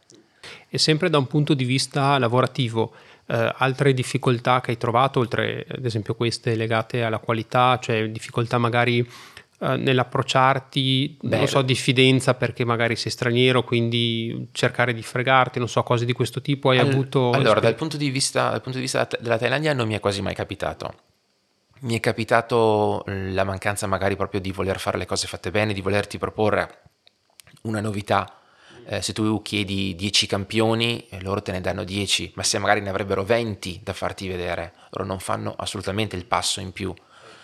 A: E sempre da un punto di vista lavorativo, eh, altre difficoltà che hai trovato, oltre ad esempio queste legate alla qualità, cioè difficoltà magari eh, nell'approcciarti, Beh, non so, diffidenza perché magari sei straniero, quindi cercare di fregarti, non so, cose di questo tipo hai
B: all-
A: avuto...
B: Allora, dal punto, vista, dal punto di vista della Thailandia non mi è quasi mai capitato. Mi è capitato la mancanza magari proprio di voler fare le cose fatte bene, di volerti proporre una novità eh, se tu chiedi 10 campioni, eh, loro te ne danno 10, ma se magari ne avrebbero 20 da farti vedere, loro non fanno assolutamente il passo in più.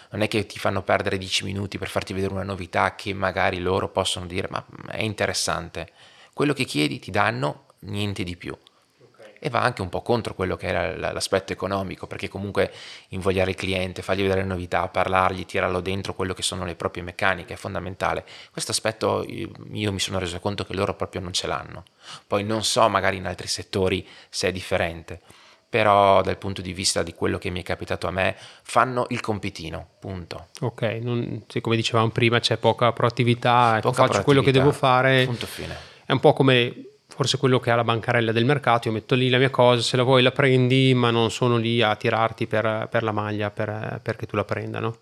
B: Non è che ti fanno perdere 10 minuti per farti vedere una novità che magari loro possono dire ma è interessante. Quello che chiedi ti danno niente di più e va anche un po' contro quello che era l'aspetto economico, perché comunque invogliare il cliente, fargli vedere le novità, parlargli, tirarlo dentro quello che sono le proprie meccaniche è fondamentale. Questo aspetto io mi sono reso conto che loro proprio non ce l'hanno. Poi non so magari in altri settori se è differente, però dal punto di vista di quello che mi è capitato a me, fanno il compitino, punto.
A: Ok, non, sì, come dicevamo prima c'è poca proattività, poca faccio quello che devo fare.
B: Punto fine.
A: È un po' come forse quello che ha la bancarella del mercato, io metto lì la mia cosa, se la vuoi la prendi, ma non sono lì a tirarti per, per la maglia per, perché tu la prenda, no?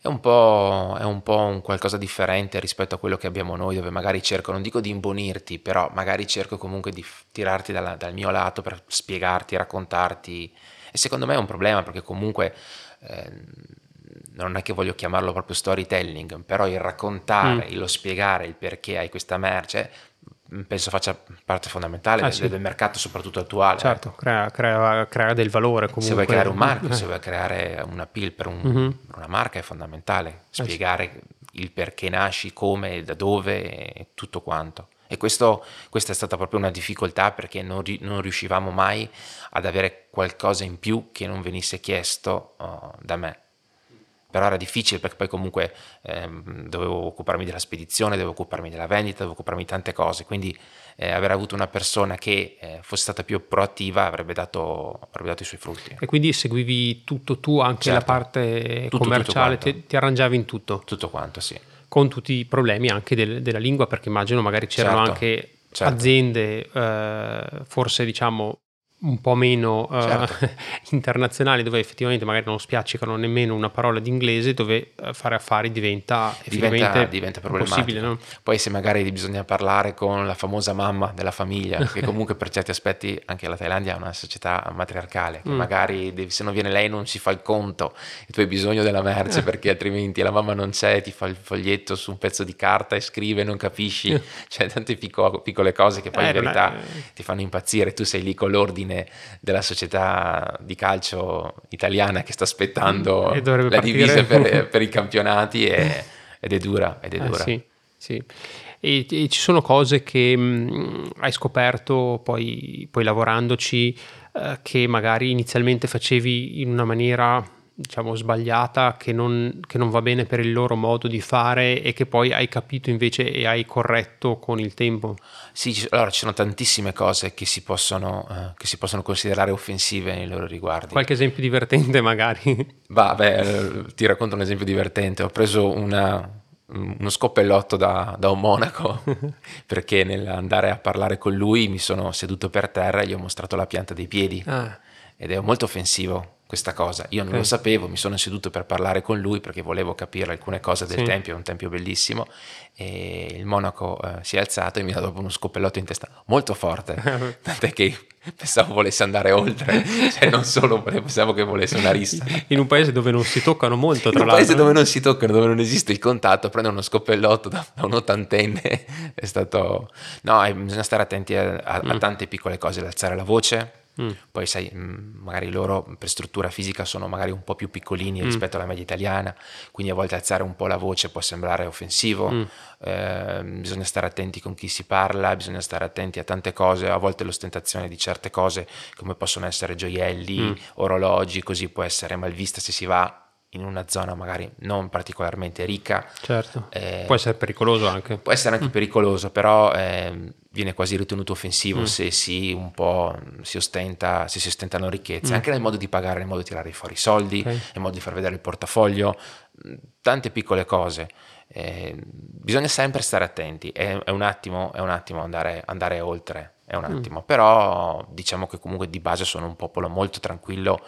B: È un, po', è un po' un qualcosa differente rispetto a quello che abbiamo noi, dove magari cerco, non dico di imbonirti, però magari cerco comunque di tirarti dalla, dal mio lato per spiegarti, raccontarti. E secondo me è un problema perché comunque eh, non è che voglio chiamarlo proprio storytelling, però il raccontare, mm. lo spiegare il perché hai questa merce penso faccia parte fondamentale ah, del, sì. del, mercato soprattutto attuale.
A: Certo, crea, crea, crea, del valore comunque.
B: Se vuoi creare un marchio, eh. se vuoi creare un appeal per, un, mm-hmm. per una marca è fondamentale spiegare eh sì. il perché nasci, come, da dove e tutto quanto. E questo, questa è stata proprio una difficoltà perché non, non, riuscivamo mai ad avere qualcosa in più che non venisse chiesto uh, da me però era difficile perché poi comunque ehm, dovevo occuparmi della spedizione, dovevo occuparmi della vendita, dovevo occuparmi di tante cose, quindi eh, aver avuto una persona che eh, fosse stata più proattiva avrebbe dato, avrebbe dato, i suoi frutti.
A: E quindi seguivi tutto tu, anche certo. la parte tutto, commerciale, tutto ti, ti, arrangiavi in tutto?
B: Tutto quanto, sì.
A: Con tutti i problemi anche del, della lingua, perché immagino magari c'erano certo. anche certo. aziende, eh, forse diciamo un po' meno uh, certo. (laughs) internazionali dove effettivamente magari non spiaccicano nemmeno una parola d'inglese dove uh, fare affari diventa
B: diventa, diventa problematico no? poi se magari bisogna parlare con la famosa mamma della famiglia (laughs) che comunque per certi aspetti anche la Thailandia è una società matriarcale che mm. magari devi, se non viene lei non si fa il conto e tu hai bisogno della merce perché altrimenti la mamma non c'è ti fa il foglietto su un pezzo di carta e scrive non capisci cioè tante piccole, piccole cose che poi eh, in verità è... ti fanno impazzire tu sei lì con l'ordine fine della società di calcio italiana che sta aspettando la partire. divisa per, (laughs) per, i campionati e, ed è dura. Ed è
A: eh,
B: dura.
A: sì, sì. E, e, ci sono cose che mh, mm, hai scoperto poi, poi lavorandoci eh, che magari inizialmente facevi in una maniera diciamo sbagliata che non, che non, va bene per il loro modo di fare e che poi hai capito invece e hai corretto con il tempo?
B: Sì, allora ci sono tantissime cose che si possono, eh, che si possono considerare offensive nei loro riguardi.
A: Qualche esempio divertente (laughs) magari?
B: Vabbè, eh, ti racconto un esempio divertente. Ho preso una, uno scoppellotto da, da, un monaco (laughs) perché nell'andare a parlare con lui mi sono seduto per terra e gli ho mostrato la pianta dei piedi ah. ed è molto offensivo questa cosa. Io non okay. lo sapevo, mi sono seduto per parlare con lui perché volevo capire alcune cose del sì. tempio, è un tempio bellissimo e il monaco eh, si è alzato e mi ha dato uno scoppellotto in testa molto forte, (laughs) tant'è che pensavo volesse andare oltre, (laughs) cioè non solo pensavo che volesse una rissa.
A: In un paese dove non si toccano molto, tra
B: l'altro. In un paese dove non si toccano, dove non esiste il contatto, prendere uno scoppellotto da, da un ottantenne è stato... No, bisogna stare attenti a, a, a mm. tante piccole cose, ad alzare la voce, Mm. Poi sai, mm, magari loro per struttura fisica sono magari un po' più piccolini mm. rispetto alla media italiana, quindi a volte alzare un po' la voce può sembrare offensivo, mm. eh, bisogna stare attenti con chi si parla, bisogna stare attenti a tante cose, a volte l'ostentazione di certe cose come possono essere gioielli, mm. orologi, così può essere malvista se si va in una zona magari non particolarmente ricca.
A: Certo, eh, può essere pericoloso anche.
B: Può essere anche mm. pericoloso, però eh, viene quasi ritenuto offensivo mm. se si un po' si ostenta, se si ostentano ricchezze, mm. anche nel modo di pagare, nel modo di tirare fuori i soldi, okay. nel modo di far vedere il portafoglio, tante piccole cose. Eh, bisogna sempre stare attenti, è, è, un attimo, è un attimo andare, andare oltre, è un mm. attimo, però diciamo che comunque di base sono un popolo molto tranquillo,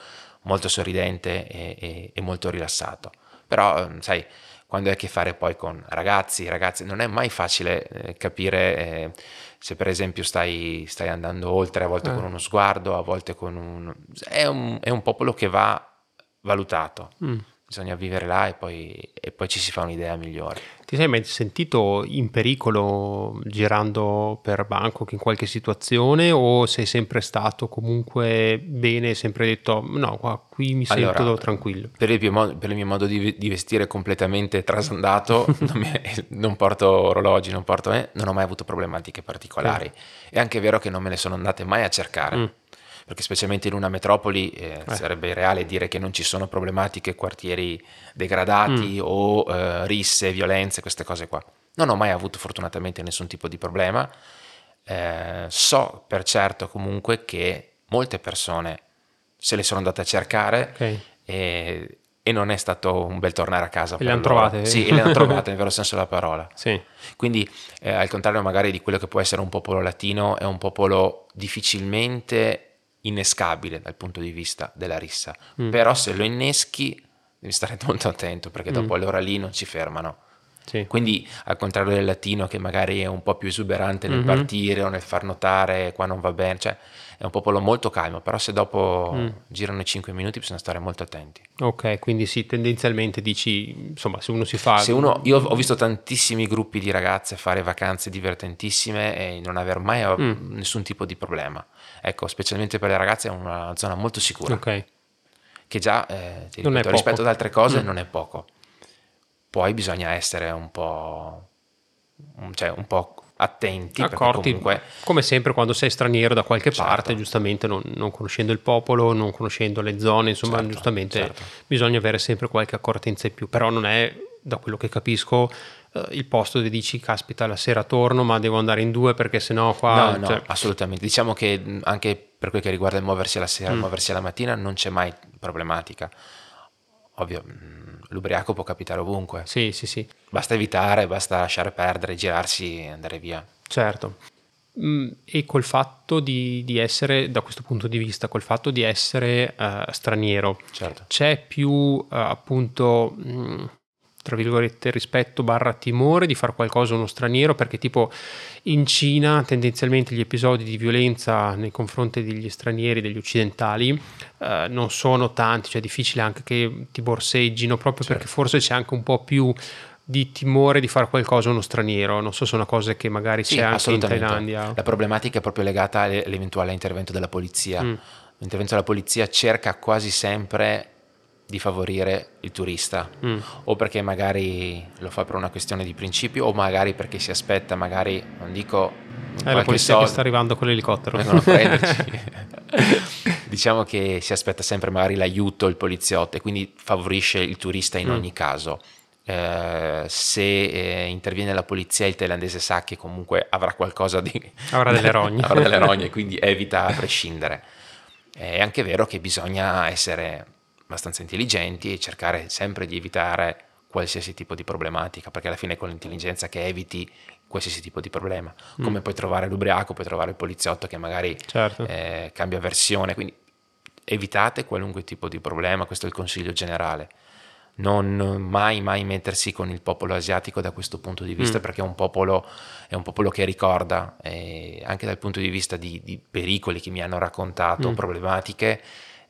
B: molto sorridente e, e, e molto rilassato. Però, ehm, sai, quando hai a che fare poi con ragazzi, ragazze, non è mai facile eh, capire eh, se per esempio stai, stai, andando oltre, a volte eh. con uno sguardo, a volte con un... È un, è un popolo che va valutato. Mm bisogna vivere là e poi, e poi, ci si fa un'idea migliore.
A: Ti sei mai sentito in pericolo girando per Bangkok in qualche situazione o sei sempre stato comunque bene sempre detto no, qua, qui mi sento allora, tranquillo?
B: Per il, mio, per il mio modo di, di, vestire completamente trasandato, (laughs) non, mi, non, porto orologi, non, porto, eh, non ho mai avuto problematiche particolari. Mm. È anche vero che non me ne sono andate mai a cercare. Mm perché specialmente in una metropoli eh, eh. sarebbe irreale dire che non ci sono problematiche, quartieri degradati mm. o eh, risse, violenze, queste cose qua. Non ho mai avuto fortunatamente nessun tipo di problema. Eh, so per certo comunque che molte persone se le sono andate a cercare okay. e, e, non è stato un bel tornare a casa.
A: E le hanno trovate?
B: Sì, le hanno trovate (laughs) nel vero senso della parola. Sì. Quindi eh, al contrario magari di quello che può essere un popolo latino, è un popolo difficilmente innescabile dal punto di vista della rissa, mm. però se lo inneschi devi stare (laughs) molto attento perché mm. dopo allora lì non ci fermano. Sì. Quindi al contrario del latino che magari è un po' più esuberante nel mm-hmm. partire o nel far notare qua non va bene, cioè è un popolo molto calmo, però se dopo mm. girano i 5 minuti bisogna stare molto attenti.
A: Ok, quindi sì, tendenzialmente dici, insomma, se uno si fa...
B: Se uno, io ho visto tantissimi gruppi di ragazze fare vacanze divertentissime e non aver mai mm. nessun tipo di problema. Ecco, specialmente per le ragazze è una zona molto sicura. Ok. Che già, eh, ripeto, rispetto ad altre cose, mm. non è poco. Poi bisogna essere un po'... Cioè, un po' attenti.
A: Accorti, comunque... come sempre quando sei straniero da qualche certo. parte, giustamente non, non, conoscendo il popolo, non conoscendo le zone, insomma, certo, giustamente certo. bisogna avere sempre qualche accortenza in più, però non è, da quello che capisco, eh, il posto dove dici, caspita, la sera torno, ma devo andare in due perché sennò qua...
B: No, no, cioè... assolutamente. Diciamo che anche per quel che riguarda il muoversi alla sera, mm. il muoversi alla mattina, non c'è mai problematica. Ovvio l'ubriaco può capitare ovunque.
A: Sì, sì, sì.
B: Basta evitare, basta lasciare perdere, girarsi e andare via.
A: Certo. Mm, e col fatto di, di, essere, da questo punto di vista, col fatto di essere uh, straniero, certo. c'è più uh, appunto... Mh, mm, tra virgolette, rispetto barra timore di fare qualcosa a uno straniero, perché tipo in Cina tendenzialmente gli episodi di violenza nei confronti degli stranieri, degli occidentali, eh, non sono tanti, cioè è difficile anche che ti borseggino, proprio certo. perché forse c'è anche un po' più di timore di fare qualcosa a uno straniero. Non so se una cosa che magari sì, c'è anche in Thailandia.
B: La problematica è proprio legata all'eventuale intervento della polizia. Mm. L'intervento della polizia cerca quasi sempre di favorire il turista. Mm. o perché magari lo fa per una questione di principio o magari perché si aspetta magari non dico
A: è la polizia soldo, che sta arrivando con l'elicottero.
B: Vengono prenderci. (laughs) Diciamo che si aspetta sempre magari l'aiuto il poliziotto e quindi favorisce il turista in mm. ogni caso. Eh, se eh, interviene la polizia il thailandese sa che comunque avrà qualcosa di (laughs)
A: avrà delle rogne. (laughs)
B: Avrà delle rogne quindi evita a prescindere. È anche vero che bisogna essere abbastanza intelligenti e cercare sempre di evitare qualsiasi tipo di problematica, perché alla fine è con l'intelligenza che eviti qualsiasi tipo di problema. Come mm. puoi trovare l'ubriaco, puoi trovare il poliziotto che magari certo. eh, cambia versione, quindi evitate qualunque tipo di problema, questo è il consiglio generale. Non mai, mai mettersi con il popolo asiatico da questo punto di vista, mm. perché è un, popolo, è un popolo che ricorda, eh, anche dal punto di vista di, di, pericoli che mi hanno raccontato, mm. problematiche,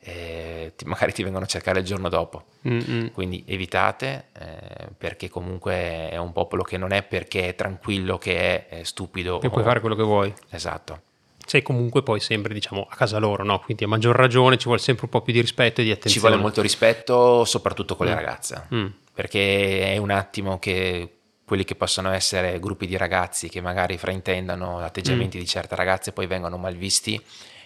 B: eh, ti, magari ti vengono a cercare il giorno dopo. Mm-mm. Quindi evitate, eh, perché comunque è un popolo che non è perché è tranquillo che è, è stupido.
A: E o... puoi fare quello che vuoi.
B: Esatto
A: sei comunque poi sempre diciamo a casa loro, no? Quindi a maggior ragione ci vuole sempre un po' più di rispetto e di attenzione.
B: Ci vuole molto rispetto, soprattutto con mm. le ragazze, mm. perché è un attimo che quelli che possono essere gruppi di ragazzi che magari fraintendano atteggiamenti mm. di certe ragazze poi vengono mal visti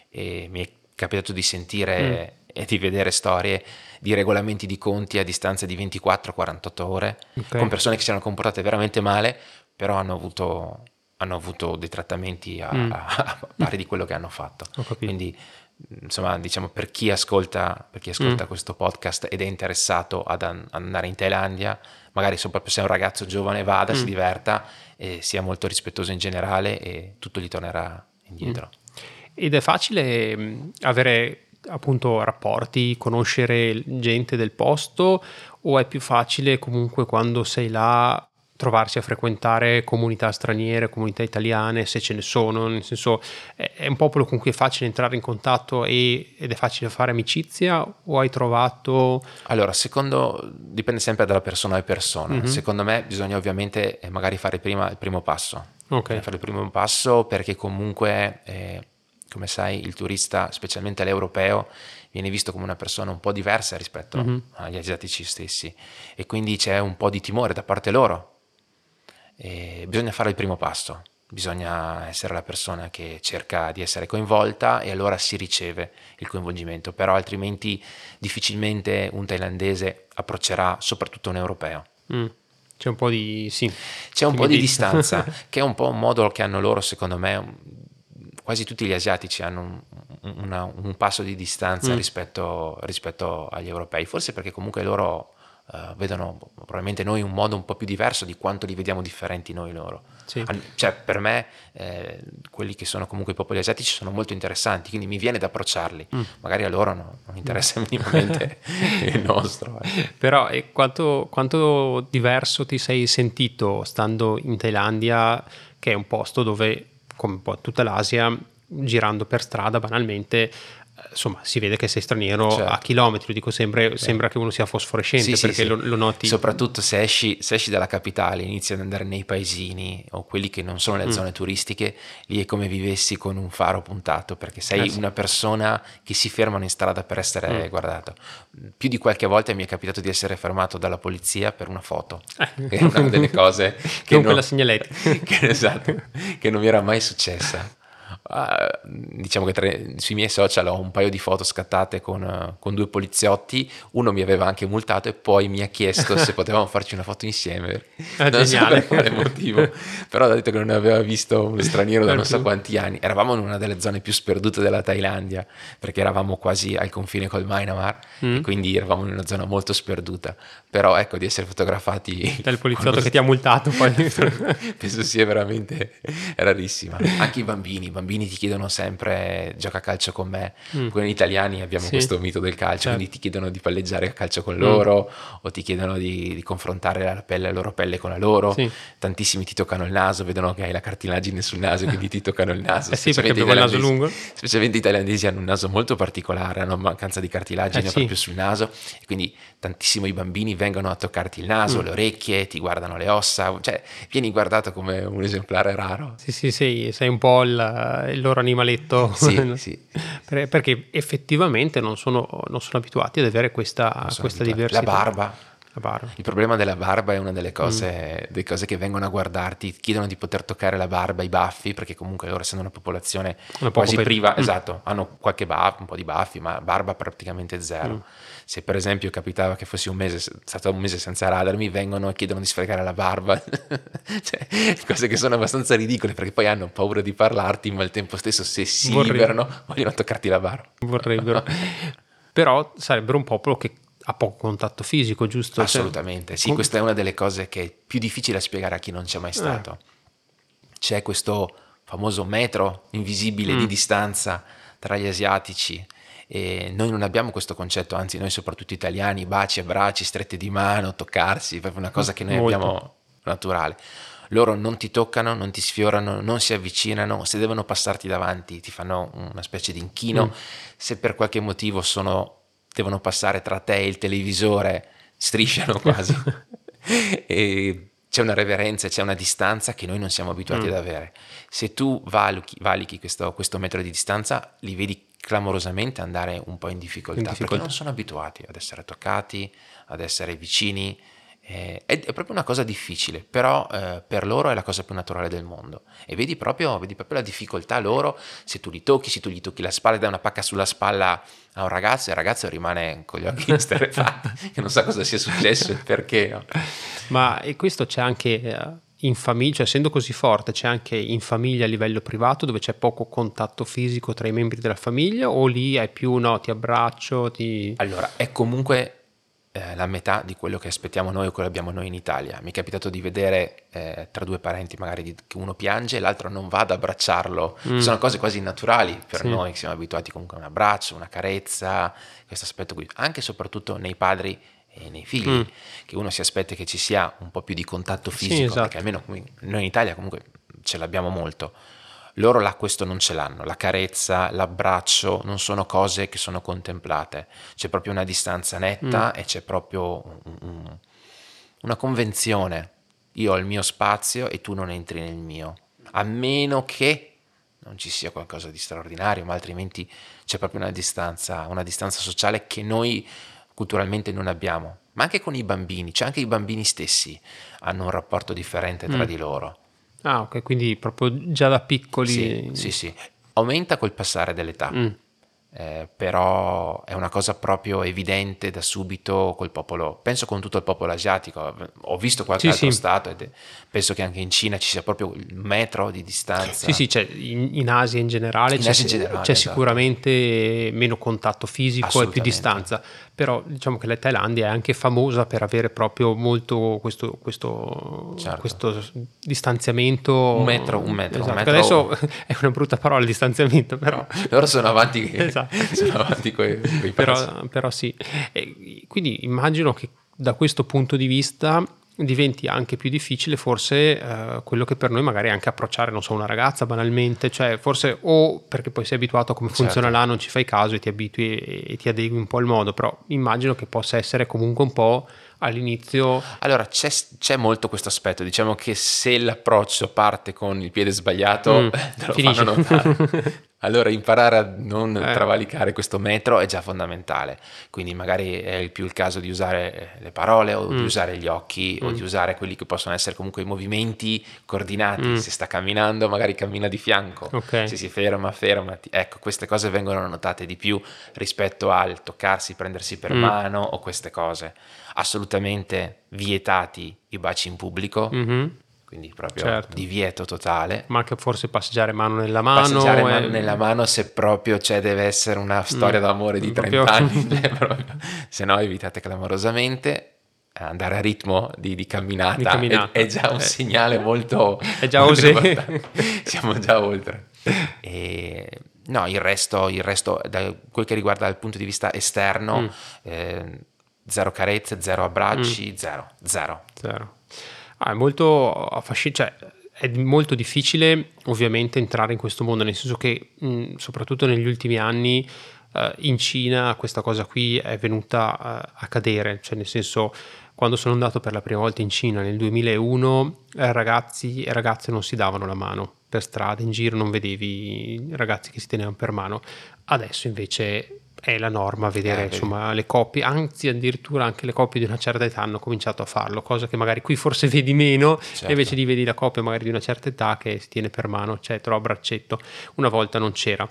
B: e mi è capitato di sentire mm. e di vedere storie di regolamenti di conti a distanza di 24-48 ore okay. con persone che si erano comportate veramente male però hanno avuto hanno avuto dei trattamenti a, mm. a, pari di quello che hanno fatto. Quindi, insomma, diciamo per chi ascolta, per chi ascolta mm. questo podcast ed è interessato ad, an- andare in Thailandia, magari soprattutto se è un ragazzo giovane, vada, mm. si diverta e sia molto rispettoso in generale e tutto gli tornerà indietro.
A: Ed è facile mm, avere appunto rapporti, conoscere gente del posto o è più facile comunque quando sei là trovarsi a frequentare comunità straniere, comunità italiane, se ce ne sono, nel senso è un popolo con cui è facile entrare in contatto e, ed è facile fare amicizia o hai trovato...
B: Allora, secondo, dipende sempre dalla persona e persona, mm-hmm. secondo me bisogna ovviamente eh, magari fare prima il primo passo, okay. fare il primo passo perché comunque... Eh, come sai, il turista, specialmente l'europeo, viene visto come una persona un po' diversa rispetto mm-hmm. agli asiatici stessi e quindi c'è un po' di timore da parte loro e bisogna fare il primo passo, bisogna essere la persona che cerca di essere coinvolta e allora si riceve il coinvolgimento, però altrimenti difficilmente un thailandese approccerà soprattutto un europeo.
A: Mm. C'è un po' di, sì.
B: C'è un po' di distanza, (laughs) che è un po' un modo che hanno loro, secondo me, quasi tutti gli asiatici hanno un, una, un passo di distanza mm. rispetto, rispetto, agli europei, forse perché comunque loro uh, vedono probabilmente noi un modo un po' più diverso di quanto li vediamo differenti noi loro. Sì. Cioè, per me, eh, quelli che sono comunque i popoli asiatici sono molto interessanti, quindi mi viene da approcciarli. Mm. Magari a loro no, non interessa minimamente (laughs) il nostro.
A: Eh. Però, e quanto, quanto diverso ti sei sentito stando in Thailandia, che è un posto dove, come un po' tutta l'Asia, girando per strada banalmente insomma, si vede che sei straniero certo. a chilometri, dico sempre, sì. sembra che uno sia fosforescente sì, perché sì, lo, lo, noti.
B: Soprattutto se esci, se esci, dalla capitale, inizi ad andare nei paesini o quelli che non sono le mm. zone turistiche, lì è come vivessi con un faro puntato perché sei eh, una persona che si fermano in strada per essere mm. guardato. Più di qualche volta mi è capitato di essere fermato dalla polizia per una foto, eh. che è una delle cose (laughs) che
A: non, quella segnaletica. (laughs)
B: che, esatto, che non mi era mai successa. Uh, diciamo che tra, sui miei social ho un paio di foto scattate con, uh, con, due poliziotti, uno mi aveva anche multato e poi mi ha chiesto se (laughs) potevamo farci una foto insieme.
A: È non geniale.
B: so per quale motivo, però ha detto che non aveva visto uno straniero da non so quanti anni. Eravamo in una delle zone più sperdute della Thailandia, perché eravamo quasi al confine col Myanmar, mm. quindi eravamo in una zona molto sperduta. Però ecco, di essere fotografati...
A: Dal poliziotto che ti ha multato poi. (laughs)
B: penso sia veramente rarissima. Anche i bambini, i bambini bambini ti chiedono sempre gioca a calcio con me, mm. noi italiani abbiamo sì. questo mito del calcio, certo. quindi ti chiedono di palleggiare a calcio con loro mm. o ti chiedono di, di, confrontare la, pelle, la loro pelle con la loro, sì. tantissimi ti toccano il naso, vedono che hai la cartilagine sul naso quindi ti toccano il naso. (laughs)
A: Eh sì, perché abbiamo il naso lungo.
B: Specialmente i thailandesi hanno un naso molto particolare, hanno mancanza di cartilagine eh, proprio sul naso e quindi tantissimo i bambini vengono a toccarti il naso, mm. le orecchie, ti guardano le ossa, cioè vieni guardato come un esemplare raro.
A: Sì, sì, sì, sei un po' il, il loro animaletto.
B: Sì, (laughs) sì.
A: Perché effettivamente non sono, non sono abituati ad avere questa, questa diversità.
B: La barba. Il problema della barba è una delle cose, mm. delle cose, che vengono a guardarti, chiedono di poter toccare la barba, i baffi, perché comunque loro essendo una popolazione una quasi priva, mm. esatto, hanno qualche baffo, un po' di baffi, ma barba praticamente zero. Mm. Se per esempio capitava che fossi un mese, stato un mese senza radar, mi vengono e chiedono di sfregare la barba, (laughs) cioè, cose che sono abbastanza ridicole perché poi hanno paura di parlarti, ma al tempo stesso se si Vorrei... liberano vogliono toccarti la barba.
A: Vorrebbero. (laughs) Però sarebbero un popolo che ha poco contatto fisico, giusto? Cioè,
B: Assolutamente, cioè, sì, questa è una delle cose che è più difficile da spiegare a chi non c'è mai eh. stato. Eh. C'è questo famoso metro invisibile mm. di distanza tra gli asiatici E noi non abbiamo questo concetto, anzi noi soprattutto italiani, baci, abbracci, strette di mano, toccarsi, è proprio una cosa che noi Molto. abbiamo naturale. Loro non ti toccano, non ti sfiorano, non si avvicinano, se devono passarti davanti ti fanno una specie di inchino, mm. se per qualche motivo sono, devono passare tra te e il televisore, strisciano (laughs) quasi. e c'è una reverenza, c'è una distanza che noi non siamo abituati mm. ad avere. Se tu valuchi, valichi questo, questo, metro di distanza, li vedi clamorosamente andare un po' in difficoltà, in difficoltà, perché non sono abituati ad essere toccati, ad essere vicini, eh, è, è, proprio una cosa difficile, però eh, per loro è la cosa più naturale del mondo. E vedi proprio, vedi proprio, la difficoltà loro, se tu li tocchi, se tu gli tocchi la spalla, dai una pacca sulla spalla a un ragazzo e il ragazzo rimane con gli occhi esterrefatti, (laughs) che non sa cosa sia successo e perché. No?
A: Ma e questo c'è anche eh, in famiglia, cioè essendo così forte, c'è anche in famiglia a livello privato dove c'è poco contatto fisico tra i membri della famiglia o lì è più no, ti abbraccio, ti...
B: Allora, è comunque eh, la metà di quello che aspettiamo noi o quello che abbiamo noi in Italia. Mi è capitato di vedere eh, tra due parenti magari di, che uno piange e l'altro non va ad abbracciarlo. Mm. Sono cose quasi naturali per sì. noi, che siamo abituati comunque a un abbraccio, una carezza, questo aspetto qui, anche e soprattutto nei padri e nei figli, mm. che uno si aspetta che ci sia un po' più di contatto fisico, sì, esatto. perché almeno noi in Italia comunque ce l'abbiamo molto loro là questo non ce l'hanno, la carezza, l'abbraccio non sono cose che sono contemplate, c'è proprio una distanza netta mm. e c'è proprio un, un, una convenzione, io ho il mio spazio e tu non entri nel mio, a meno che non ci sia qualcosa di straordinario, ma altrimenti c'è proprio una distanza, una distanza sociale che noi culturalmente non abbiamo, ma anche con i bambini, cioè anche i bambini stessi hanno un rapporto differente tra mm. di loro
A: Ah, ok, quindi proprio già da piccoli.
B: Sì, sì, sì. Aumenta col passare dell'età. Mm. Eh, però è una cosa proprio evidente da subito col popolo, penso con tutto il popolo asiatico, ho visto qualche sì, altro sì. stato e penso che anche in Cina ci sia proprio il metro di distanza.
A: Sì, sì, cioè in, in, Asia in generale in c'è, Asia in generale, c'è esatto. sicuramente meno contatto fisico e più distanza, però diciamo che la Thailandia è anche famosa per avere proprio molto questo, questo, certo. questo distanziamento.
B: Un metro, un metro.
A: Esatto.
B: Un metro...
A: Adesso (laughs) è una brutta parola il distanziamento, però... (laughs)
B: Loro sono avanti, esatto. (laughs) sono avanti coi, coi
A: però, però, sì. E quindi immagino che da questo punto di vista diventi anche più difficile forse eh, quello che per noi magari è anche approcciare, non so, una ragazza banalmente, cioè forse o perché poi sei abituato a come certo. funziona là, non ci fai caso e ti abitui e, e ti adegui un po' al modo, però immagino che possa essere comunque un po' all'inizio.
B: Allora c'è, c'è molto questo aspetto, diciamo che se l'approccio parte con il piede sbagliato, mm, (laughs) te lo finisce. fanno notare. (laughs) Allora imparare a non eh. travalicare questo metro è già fondamentale, quindi magari è più il caso di usare le parole o mm. di usare gli occhi mm. o di usare quelli che possono essere comunque i movimenti coordinati, mm. se sta camminando magari cammina di fianco, okay. se si ferma fermati, ecco queste cose vengono notate di più rispetto al toccarsi, prendersi per mm. mano o queste cose, assolutamente vietati i baci in pubblico. Mm-hmm quindi proprio certo. divieto totale.
A: Ma anche forse passeggiare mano nella mano.
B: Passeggiare e... mano nella mano se proprio cioè, deve essere una storia mm. d'amore di 30 proprio... anni, (laughs) cioè, se no evitate clamorosamente. Andare a ritmo di, di camminata, di camminata. È, è, già un eh. segnale molto...
A: È già osè. (laughs)
B: Siamo già oltre. E, no, il resto, il resto, da quel che riguarda il punto di vista esterno, mm. eh, zero carezze, zero abbracci, mm. zero, zero.
A: Zero. Ah, è molto affascinante, cioè è molto difficile ovviamente entrare in questo mondo, nel senso che mh, soprattutto negli ultimi anni uh, in Cina questa cosa qui è venuta uh, a cadere, cioè nel senso quando sono andato per la prima volta in Cina nel 2001 eh, ragazzi e ragazze non si davano la mano per strada, in giro non vedevi ragazzi che si tenevano per mano, adesso invece è la norma vedere eh, insomma le coppie, anzi addirittura anche le coppie di una certa età hanno cominciato a farlo, cosa che magari qui forse (laughs) vedi meno, certo. invece di vedi la coppia magari di una certa età che si tiene per mano, o a braccetto, una volta non c'era.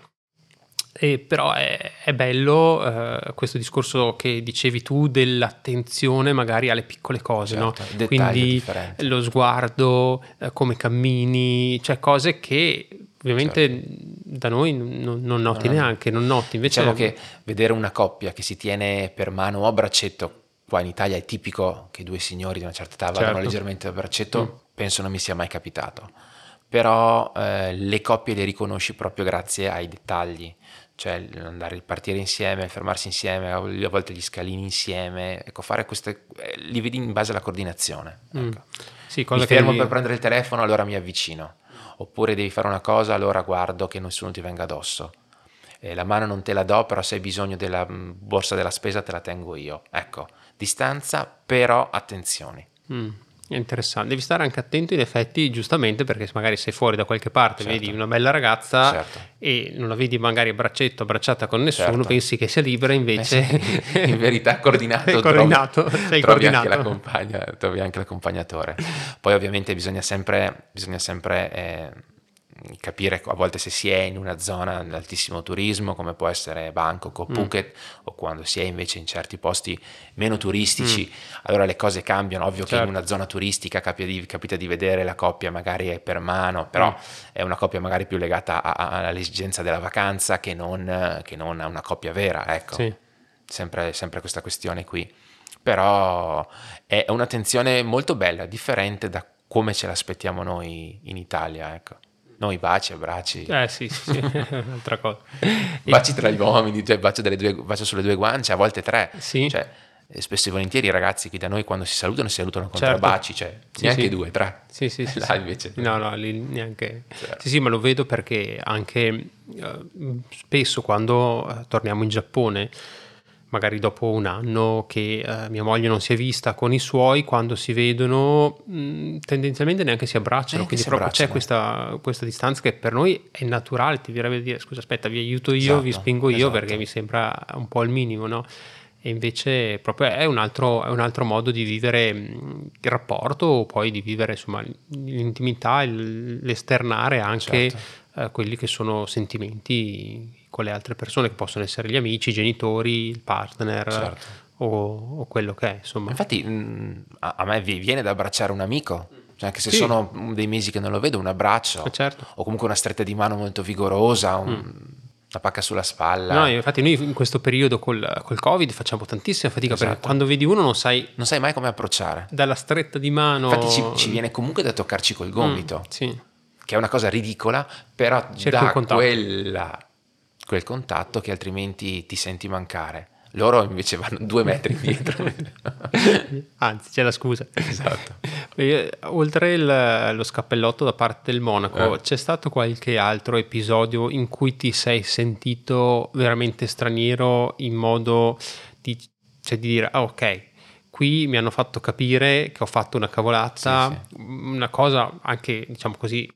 A: E però è, è bello eh, questo discorso che dicevi tu dell'attenzione magari alle piccole cose, certo, no? quindi differenti. lo sguardo, eh, come cammini, cioè cose che ovviamente certo. da noi non, non noti no, neanche, non noti. Invece
B: diciamo che vedere una coppia che si tiene per mano o a braccetto, qua in Italia è tipico che due signori di una certa età vadano certo. leggermente a braccetto, mm. penso non mi sia mai capitato. Però eh, le coppie le riconosci proprio grazie ai dettagli, cioè andare, partire insieme, fermarsi insieme, a volte gli scalini insieme, ecco, fare queste, eh, li vedi in base alla coordinazione. Mm. Ecco. Sì, mi fermo devi... per prendere il telefono, allora mi avvicino, oppure devi fare una cosa, allora guardo che nessuno ti venga addosso. Eh, la mano non te la do, però se hai bisogno della mm, borsa della spesa te la tengo io. Ecco, distanza, però attenzioni.
A: Mm. È interessante, devi stare anche attento in effetti, giustamente, perché magari sei fuori da qualche parte, certo. vedi una bella ragazza certo. e non la vedi magari a braccetto, abbracciata con nessuno, certo. pensi che sia libera, invece...
B: Eh sì, (laughs) in verità coordinato, (laughs)
A: coordinato trovi, sei
B: trovi
A: coordinato.
B: Anche trovi anche l'accompagnatore. Poi ovviamente bisogna sempre, bisogna sempre eh, capire a volte se si è in una zona di altissimo turismo come può essere Bangkok o mm. Phuket mm. o quando si è invece in certi posti meno turistici mm. allora le cose cambiano ovvio certo. che in certo. una zona turistica capita di, capita di, vedere la coppia magari è per mano però mm. è una coppia magari più legata a, a, all'esigenza della vacanza che non, che non, a una coppia vera ecco sì. sempre, sempre questa questione qui però è un'attenzione molto bella differente da come ce l'aspettiamo noi in Italia ecco noi baci, abbracci.
A: Eh sì, sì, sì. (laughs) un'altra cosa.
B: baci tra gli uomini, cioè bacio, due, bacio, sulle due guance, a volte tre. Sì. Cioè, spesso e volentieri i ragazzi qui da noi quando si salutano si salutano con certo. tre baci, cioè sì, neanche sì. due, tre.
A: Sì, sì, sì. (laughs)
B: Là invece.
A: No, no, lì neanche. Certo. Sì, sì, ma lo vedo perché anche uh, spesso quando uh, torniamo in Giappone magari dopo un anno che eh, mia moglie non si è vista con i suoi, quando si vedono mh, mm, tendenzialmente neanche si abbracciano, neanche quindi si proprio abbracciano. c'è questa, questa, distanza che per noi è naturale, ti verrebbe a dire scusa aspetta vi aiuto io, esatto, vi spingo io esatto. perché mi sembra un po' il minimo, no? E invece proprio è un altro, è un altro modo di vivere mm, il rapporto o poi di vivere insomma l'intimità, l'esternare anche certo. eh, quelli che sono sentimenti con le altre persone che possono essere gli amici, i genitori, il partner certo. o, o, quello che è. Insomma.
B: Infatti mh, a, me viene da abbracciare un amico. Cioè anche se sì. sono dei mesi che non lo vedo, un abbraccio eh, certo. o comunque una stretta di mano molto vigorosa, un, mm. una pacca sulla spalla.
A: No, infatti noi in questo periodo col, col Covid facciamo tantissima fatica esatto. perché quando vedi uno non sai...
B: Non sai mai come approcciare.
A: Dalla stretta di mano...
B: Infatti ci, ci viene comunque da toccarci col gomito. Mm,
A: sì.
B: Che è una cosa ridicola, però Cerco da quella quel contatto che altrimenti ti senti mancare. Loro invece (laughs) vanno due metri indietro. (laughs)
A: Anzi, c'è la scusa.
B: Esatto. (laughs)
A: Oltre il, lo scappellotto da parte del Monaco, eh. c'è stato qualche altro episodio in cui ti sei sentito veramente straniero in modo di, cioè di dire, ah, ok, qui mi hanno fatto capire che ho fatto una cavolata, sì, sì. una cosa anche, diciamo così,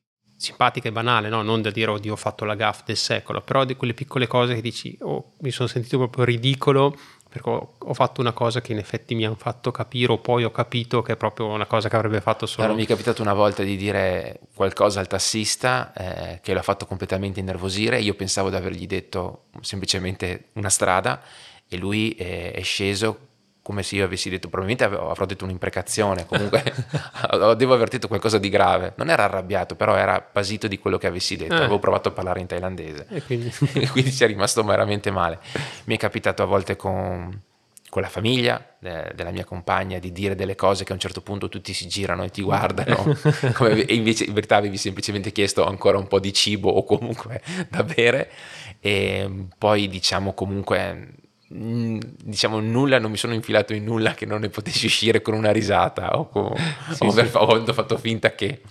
A: simpatica e banale, no? non da dire oddio ho fatto la gaff del secolo, però di quelle piccole cose che dici oh, mi sono sentito proprio ridicolo perché ho fatto una cosa che in effetti mi hanno fatto capire o poi ho capito che è proprio una cosa che avrebbe fatto solo...
B: Allora, mi è capitato una volta di dire qualcosa al tassista eh, che l'ha fatto completamente innervosire, io pensavo di avergli detto semplicemente una strada e lui è, è sceso come se io avessi detto, probabilmente avrò detto un'imprecazione, comunque (laughs) devo aver detto qualcosa di grave. Non era arrabbiato, però era basito di quello che avessi detto. Eh. Avevo provato a parlare in thailandese. E quindi... (laughs) quindi ci è rimasto veramente male. Mi è capitato a volte con, con la famiglia de, della mia compagna di dire delle cose che a un certo punto tutti si girano e ti guardano, (laughs) come, e invece in verità avevi semplicemente chiesto ancora un po' di cibo o comunque da bere. E poi diciamo comunque diciamo nulla, non mi sono infilato in nulla che non ne potessi uscire con una risata o, con, (laughs) sì, o sì. avendo fatto finta che...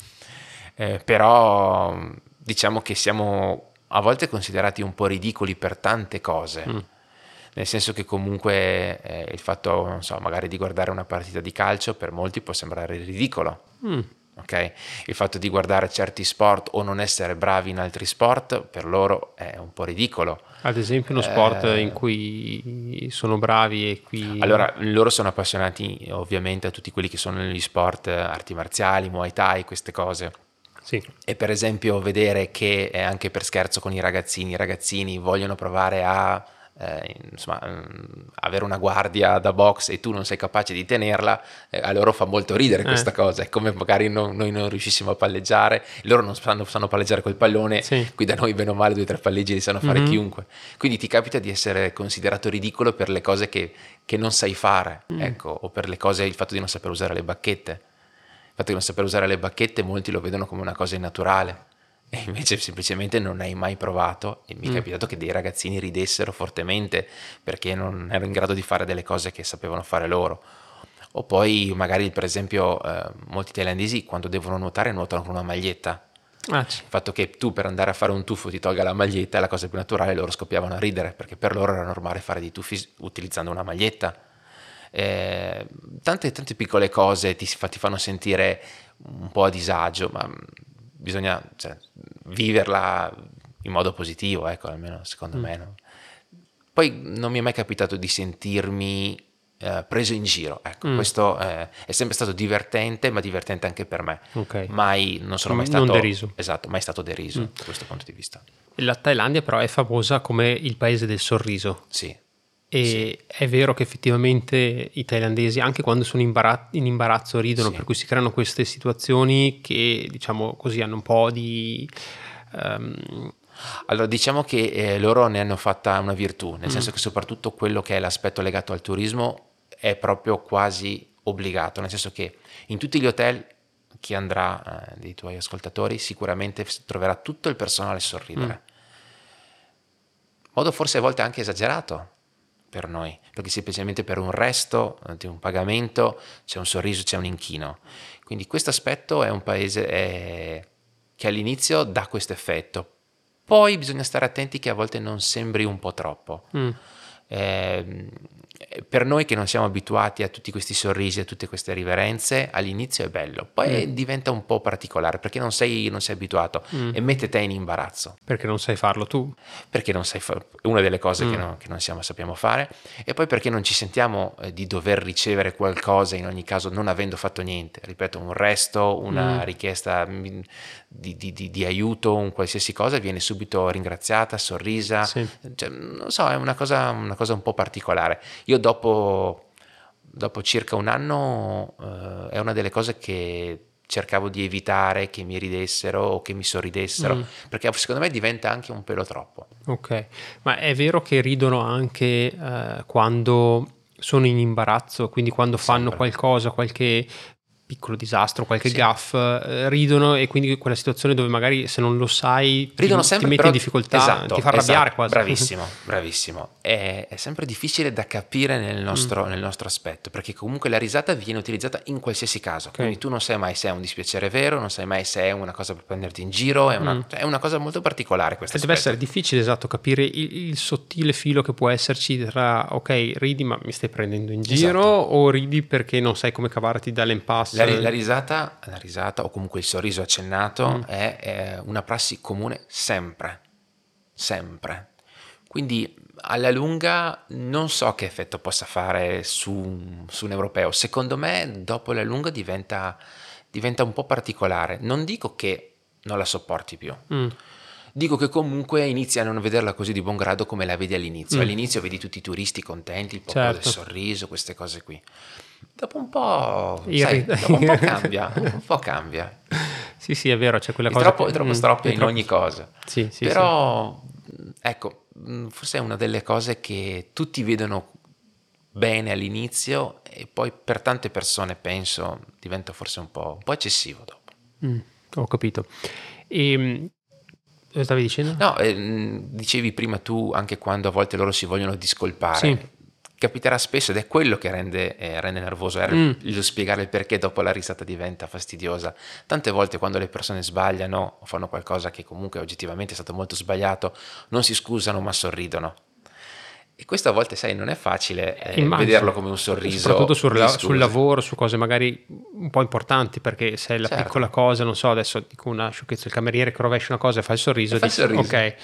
B: Eh, però diciamo che siamo a volte considerati un po' ridicoli per tante cose. Mm. Nel senso che comunque eh, il fatto, non so, magari di guardare una partita di calcio per molti può sembrare ridicolo. Mm. Okay? Il fatto di guardare certi sport o non essere bravi in altri sport per loro è un po' ridicolo.
A: Ad esempio uno sport eh, in cui sono bravi e qui...
B: Allora, loro sono appassionati ovviamente a tutti quelli che sono negli sport arti marziali, muay thai, queste cose.
A: Sì.
B: E per esempio vedere che anche per scherzo con i ragazzini, i ragazzini vogliono provare a eh, insomma, mm, avere una guardia da box e tu non sei capace di tenerla, eh, a loro fa molto ridere eh. questa cosa. È come magari non, noi non riuscissimo a palleggiare, loro non sanno, sanno palleggiare col pallone, sì. qui da noi, bene o male, due o tre palleggi li sanno fare mm-hmm. chiunque. Quindi ti capita di essere considerato ridicolo per le cose che, che non sai fare, mm. ecco, o per le cose, il fatto di non saper usare le bacchette. Il fatto di non saper usare le bacchette, molti lo vedono come una cosa innaturale e invece semplicemente non hai mai provato e mi è mm. capitato che dei ragazzini ridessero fortemente perché non ero in grado di fare delle cose che sapevano fare loro. O poi magari per esempio eh, molti thailandesi quando devono nuotare nuotano con una maglietta. Ah, il fatto che tu per andare a fare un tuffo ti tolga la maglietta è la cosa più naturale, loro scoppiavano a ridere perché per loro era normale fare dei tuffi utilizzando una maglietta. Eh, tante, tante piccole cose ti, ti fanno sentire un po' a disagio, ma bisogna cioè, viverla in modo positivo, ecco, almeno secondo mm. me. No? Poi non mi è mai capitato di sentirmi eh, preso in giro, ecco, mm. questo eh, è sempre stato divertente, ma divertente anche per me. Okay. Mai, non sono mai stato...
A: Non deriso.
B: Esatto, mai stato deriso mm. da questo punto di vista.
A: La Thailandia però è famosa come il paese del sorriso.
B: Sì.
A: E sì. è vero che effettivamente i thailandesi, anche quando sono in, in imbarazzo, ridono, sì. per cui si creano queste situazioni che, diciamo così, hanno un po' di... Um...
B: Allora, diciamo che eh, loro ne hanno fatta una virtù, nel mm. senso che soprattutto quello che è l'aspetto legato al turismo è proprio quasi obbligato, nel senso che in tutti gli hotel chi andrà eh, dei tuoi ascoltatori sicuramente troverà tutto il personale sorridere. Mm. Modo forse a volte anche esagerato, per noi, perché semplicemente per un resto di un pagamento c'è un sorriso, c'è un inchino. Quindi questo aspetto è un paese è, che all'inizio dà questo effetto, poi bisogna stare attenti che a volte non sembri un po' troppo. Mm. Eh, per noi che non siamo abituati a tutti questi sorrisi, a tutte queste riverenze, all'inizio è bello, poi mm. diventa un po' particolare perché non sei, non sei abituato mm. e mette te in imbarazzo.
A: Perché non sai farlo tu?
B: Perché non sai farlo, una delle cose mm. che, non, che non siamo, sappiamo fare e poi perché non ci sentiamo eh, di dover ricevere qualcosa in ogni caso non avendo fatto niente. Ripeto, un resto, una mm. richiesta mm, di, di, di, di, aiuto, un qualsiasi cosa viene subito ringraziata, sorrisa, sì. cioè, non so, è una cosa, una cosa un po' particolare. Io dopo, dopo circa un anno eh, è una delle cose che cercavo di evitare che mi ridessero o che mi sorridessero, mm. perché secondo me diventa anche un pelo troppo.
A: Ok, ma è vero che ridono anche eh, quando sono in imbarazzo, quindi quando fanno Sempre. qualcosa, qualche piccolo disastro, qualche sì. gaff, eh, ridono e quindi quella situazione dove magari se non lo sai ridono ti, sempre, ti metti in difficoltà, esatto, ti fa arrabbiare esatto, quasi.
B: Bravissimo, (laughs) bravissimo. È, è, sempre difficile da capire nel nostro, mm. nel nostro, aspetto, perché comunque la risata viene utilizzata in qualsiasi caso, okay. quindi tu non sai mai se è un dispiacere vero, non sai mai se è una cosa per prenderti in giro, è una, mm. cioè, è una cosa molto particolare questa.
A: Deve essere difficile, esatto, capire il, il, sottile filo che può esserci tra, ok, ridi ma mi stai prendendo in giro esatto. o ridi perché non sai come cavarti dall'impasse
B: la, la, risata, la risata o comunque il sorriso accennato mm. è, è, una prassi comune sempre, sempre. Quindi alla lunga non so che effetto possa fare su, su un europeo. Secondo me dopo la lunga diventa, diventa, un po' particolare. Non dico che non la sopporti più. Mm. Dico che comunque inizi a non vederla così di buon grado come la vedi all'inizio. Mm. All'inizio vedi tutti i turisti contenti, il popolo certo. del sorriso, queste cose qui dopo un po', sai, dopo un po' (laughs) cambia, un po' cambia.
A: Sì, sì, è vero, c'è quella
B: è
A: cosa
B: troppo, che... è troppo stroppia in troppo... ogni cosa.
A: Sì, sì,
B: Però, sì. ecco, mm, forse è una delle cose che tutti vedono bene all'inizio e poi per tante persone, penso, diventa forse un po', un po eccessivo dopo.
A: Mm, ho capito. E ehm, stavi dicendo?
B: No, eh, dicevi prima tu anche quando a volte loro si vogliono discolpare. Sì capiterà spesso ed è quello che rende, eh, rende nervoso, è mm. lo spiegare il perché dopo la risata diventa fastidiosa. Tante volte quando le persone sbagliano o fanno qualcosa che comunque oggettivamente è stato molto sbagliato, non si scusano ma sorridono. E questo a volte, sai, non è facile eh, vederlo come un sorriso.
A: Soprattutto sul, la, sul, lavoro, su cose magari un po' importanti, perché se è la certo. piccola cosa, non so, adesso dico una sciocchezza, il cameriere che rovescia una cosa e fa il sorriso, e
B: dici, il sorriso.
A: ok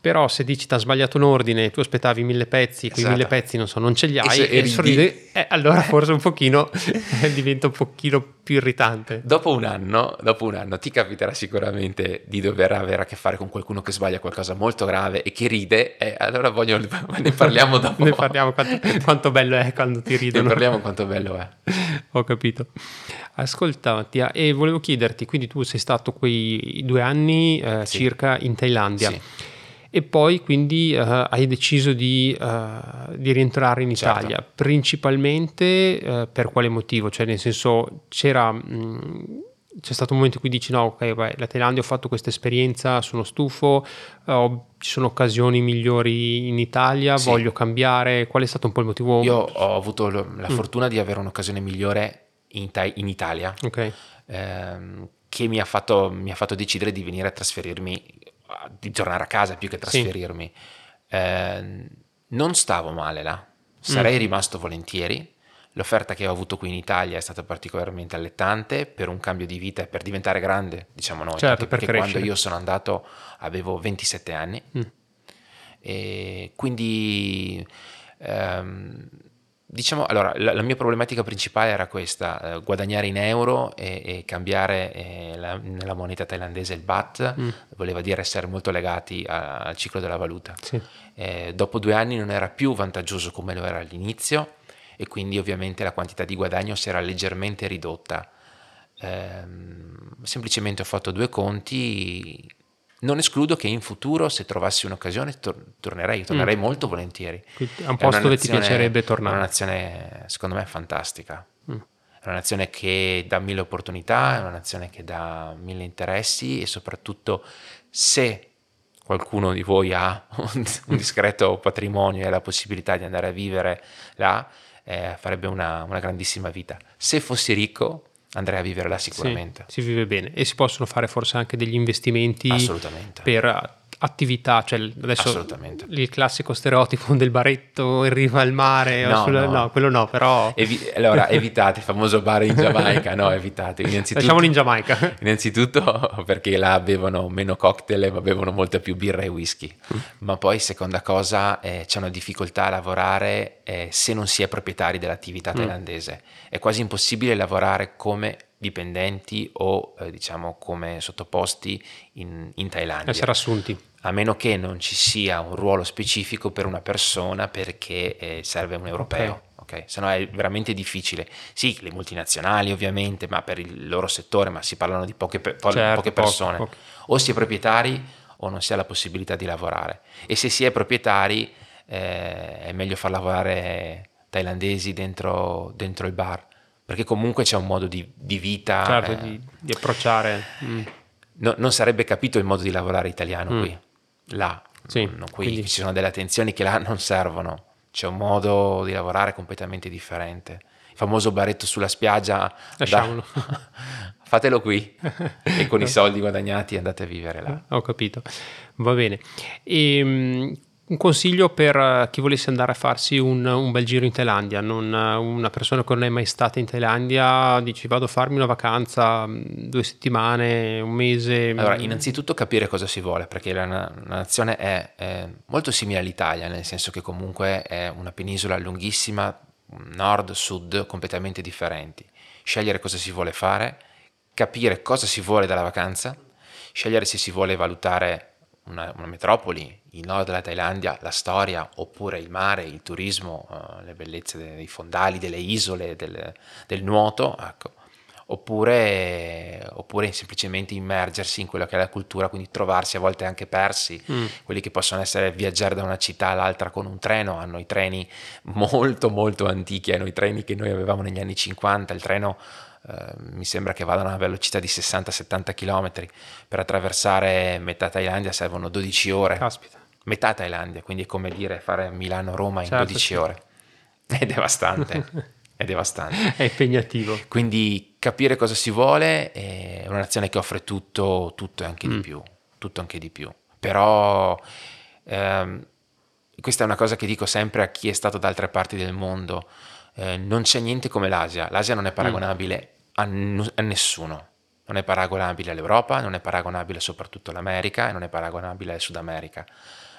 A: però se dici ti ha sbagliato un ordine, tu aspettavi mille pezzi, quei esatto. mille pezzi non so, non ce li hai, e, e, sorride, eh, allora forse un pochino (laughs) diventa un pochino più irritante.
B: Dopo un, anno, dopo un anno ti capiterà sicuramente di dover avere a che fare con qualcuno che sbaglia qualcosa molto grave e che ride, e allora voglio, (laughs) ne parliamo (laughs) dopo.
A: ne parliamo quanto, quanto, bello è quando ti ridono.
B: Ne parliamo quanto bello è.
A: Ho capito. Ascolta Mattia, e volevo chiederti, quindi tu sei stato quei due anni eh, sì. circa in Thailandia. Sì e poi quindi uh, hai deciso di, uh, di rientrare in certo. Italia, principalmente uh, per quale motivo? Cioè nel senso c'era... Mh, c'è stato un momento in cui dici no, ok, vai, la Thailandia ho fatto questa esperienza, sono stufo, ho, ci sono occasioni migliori in Italia, sì. voglio cambiare, qual è stato un po' il motivo?
B: Io ho avuto la mm. fortuna di avere un'occasione migliore in, in Italia,
A: okay.
B: ehm, che mi ha, fatto, mi ha, fatto, decidere di venire a trasferirmi, di tornare a casa più che trasferirmi. Sì. Eh, non stavo male là, sarei mm. rimasto volentieri L'offerta che ho avuto qui in Italia è stata particolarmente allettante per un cambio di vita e per diventare grande, diciamo noi,
A: certo,
B: perché
A: per
B: quando io sono andato avevo 27 anni mm. e quindi ehm, diciamo allora la, la, mia problematica principale era questa, eh, guadagnare in euro e, e cambiare eh, la, nella moneta thailandese il baht, mm. voleva dire essere molto legati a, al ciclo della valuta.
A: Sì.
B: Eh, dopo due anni non era più vantaggioso come lo era all'inizio e quindi ovviamente la quantità di guadagno si era leggermente ridotta. Ehm, semplicemente ho fatto due conti, non escludo che in futuro se trovassi un'occasione tor- tornerei, tornerei mm. molto volentieri.
A: Quindi è un posto è dove ti piacerebbe tornare.
B: È una nazione secondo me fantastica. Mm. È una nazione che dà mille opportunità, è una nazione che dà mille interessi e soprattutto se qualcuno di voi ha un discreto patrimonio e la possibilità di andare a vivere là, eh, farebbe una, una, grandissima vita. Se fossi ricco andrei a vivere là sicuramente.
A: Sì, si vive bene e si possono fare forse anche degli investimenti per attività, cioè adesso il classico stereotipo (laughs) del baretto in riva al mare, no, sulla, no. no quello no, però...
B: Evi- allora (laughs) evitate il famoso bar in Giamaica, no, evitate.
A: Lasciamolo in Giamaica. (laughs)
B: Innanzitutto perché là bevono meno cocktail, ma bevono molta più birra e whisky. Mm. Ma poi seconda cosa, eh, c'è una difficoltà a lavorare eh, se non si è proprietari dell'attività mm. thailandese. È quasi impossibile lavorare come dipendenti o eh, diciamo come sottoposti in, in Thailandia.
A: Essere assunti
B: a meno che non ci sia un ruolo specifico per una persona perché eh, serve un europeo. Okay. Okay? Se no è veramente difficile. Sì, le multinazionali ovviamente, ma per il loro settore, ma si parlano di poche, pe- certo, poche persone. Poco, poco. O si è proprietari o non si ha la possibilità di lavorare. E se si è proprietari eh, è meglio far lavorare thailandesi dentro, dentro, il bar, perché comunque c'è un modo di, di vita.
A: Certo, eh, di, di, approcciare.
B: Mm. No, non sarebbe capito il modo di lavorare italiano mm. qui là.
A: Sì,
B: non, qui quindi... ci sono delle attenzioni che là non servono, c'è un modo di lavorare completamente differente. Il famoso baretto sulla spiaggia,
A: lasciamolo.
B: Da... (laughs) fatelo qui (laughs) e con i soldi guadagnati andate a vivere là.
A: Ho capito, va bene. E, ehm, un consiglio per eh, chi volesse andare a farsi un, un, bel giro in Thailandia, non eh, una persona che non è mai stata in Thailandia, dici vado a farmi una vacanza, mm, due settimane, un mese.
B: Allora, innanzitutto capire cosa si vuole, perché la, la nazione è, è, molto simile all'Italia, nel senso che comunque è una penisola lunghissima, nord, sud, completamente differenti. Scegliere cosa si vuole fare, capire cosa si vuole dalla vacanza, scegliere se si vuole valutare una, una, metropoli, il nord della Thailandia, la storia, oppure il mare, il turismo, uh, le bellezze dei fondali, delle isole, del, del nuoto, ecco. oppure, oppure, semplicemente immergersi in quella che è la cultura, quindi trovarsi a volte anche persi, mm. quelli che possono essere viaggiare da una città all'altra con un treno, hanno i treni molto molto antichi, hanno i treni che noi avevamo negli anni 50, il treno eh, mi sembra che vadano a una velocità di 60-70 km per attraversare metà Thailandia servono 12 ore.
A: Caspita.
B: Metà Thailandia, quindi è come dire fare Milano-Roma in certo, 12 sì. ore. (laughs) È devastante. è devastante. (laughs)
A: È impegnativo.
B: Quindi capire cosa si vuole è una nazione che offre tutto, tutto e anche mm. di più. Tutto anche di più. Però ehm, questa è una cosa che dico sempre a chi è stato da altre parti del mondo. Eh, non c'è niente come l'Asia. L'Asia non è paragonabile mm. a, n- a, nessuno. Non è paragonabile all'Europa, non è paragonabile soprattutto all'America e non è paragonabile al Sud America.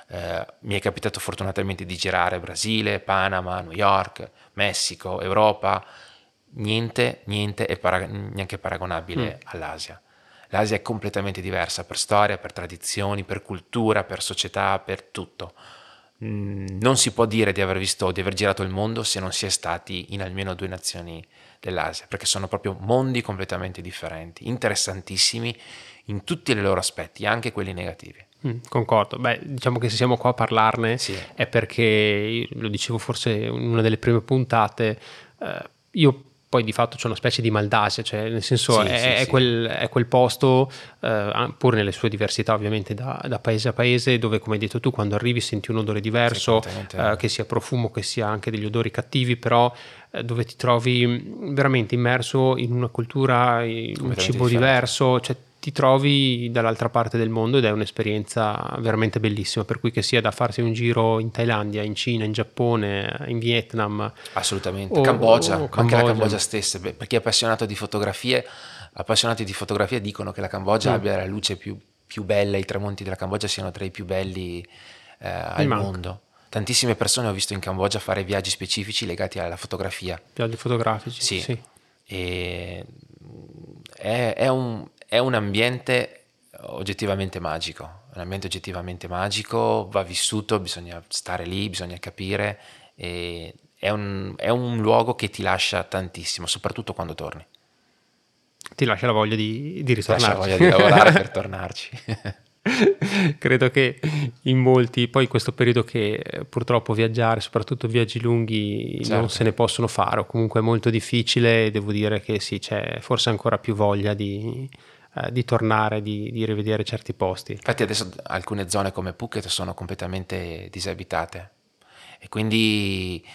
B: Eh, mi è capitato fortunatamente di girare Brasile, Panama, New York, Messico, Europa. Niente, niente è para- neanche paragonabile mm. all'Asia. L'Asia è completamente diversa per storia, per tradizioni, per cultura, per società, per tutto. Mm, non si può dire di aver visto, di aver girato il mondo se non si è stati in almeno due nazioni dell'Asia, perché sono proprio mondi completamente differenti, interessantissimi in tutti i loro aspetti, anche quelli negativi.
A: Mm, concordo, beh diciamo che se siamo qua a parlarne sì. è perché, lo dicevo forse in una delle prime puntate, eh, io poi di fatto c'è una specie di Maldasia, cioè nel senso sì, è, sì, è, sì. Quel, è, Quel, posto, eh, pur nelle sue diversità ovviamente da, da, paese a paese, dove come hai detto tu quando arrivi senti un odore diverso, eh, che sia profumo, che sia anche degli odori cattivi, però eh, dove ti trovi veramente immerso in una cultura, in un cibo diverso, cioè ti trovi dall'altra parte del mondo ed è un'esperienza veramente bellissima, per cui che sia da farsi un giro in Thailandia, in Cina, in Giappone, in Vietnam.
B: Assolutamente, o, Cambogia, o Cambogia, anche la Cambogia stessa, per chi è appassionato di fotografie, appassionati di fotografia dicono che la Cambogia mm. abbia la luce più, più, bella, i tramonti della Cambogia siano tra i più belli eh, al mondo. Tantissime persone ho visto in Cambogia fare viaggi specifici legati alla fotografia.
A: Viaggi fotografici, sì. sì.
B: E è, è, un, è un ambiente oggettivamente magico, un ambiente oggettivamente magico, va vissuto, bisogna stare lì, bisogna capire, è un, è un luogo che ti lascia tantissimo, soprattutto quando torni.
A: Ti lascia la voglia di, di ritornarci.
B: Ti lascia la voglia di lavorare per (laughs) tornarci.
A: Credo che in molti, poi in questo periodo che eh, purtroppo viaggiare, soprattutto viaggi lunghi, certo. non se ne possono fare, o comunque è molto difficile, devo dire che sì, c'è forse ancora più voglia di, eh, di tornare, di, di, rivedere certi posti.
B: Infatti adesso alcune zone come Phuket sono completamente disabitate e quindi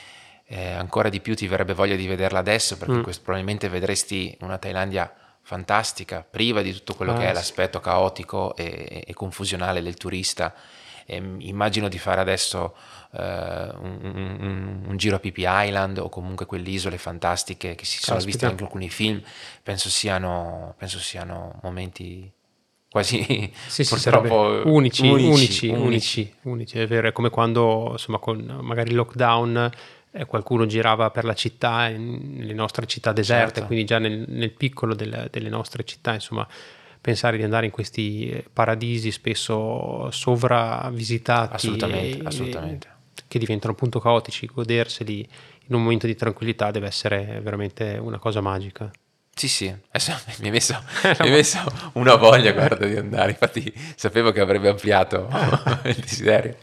B: eh, ancora di più ti verrebbe voglia di vederla adesso perché mm. questo, probabilmente vedresti una Thailandia fantastica, priva di tutto quello ah, che è sì. l'aspetto caotico e, e, confusionale del turista. E immagino di fare adesso uh, un, un, un, giro a Pipi Island o comunque quelle isole fantastiche che si sono viste anche in alcuni film. Penso siano, penso siano momenti quasi
A: sì, sì, unici, unici, unici, unici, unici, è vero, è come quando insomma con magari il lockdown eh, qualcuno girava per la città, nelle nostre città deserte, certo. quindi già nel, nel piccolo del, delle nostre città, insomma, pensare di andare in questi eh, paradisi spesso sovravisitati.
B: Assolutamente, e, assolutamente.
A: che diventano appunto caotici, goderseli in un momento di tranquillità deve essere veramente una cosa magica.
B: Sì, sì, (laughs) mi hai messo, (laughs) messo una voglia, guarda, di andare. Infatti sapevo che avrebbe ampliato (laughs) il desiderio.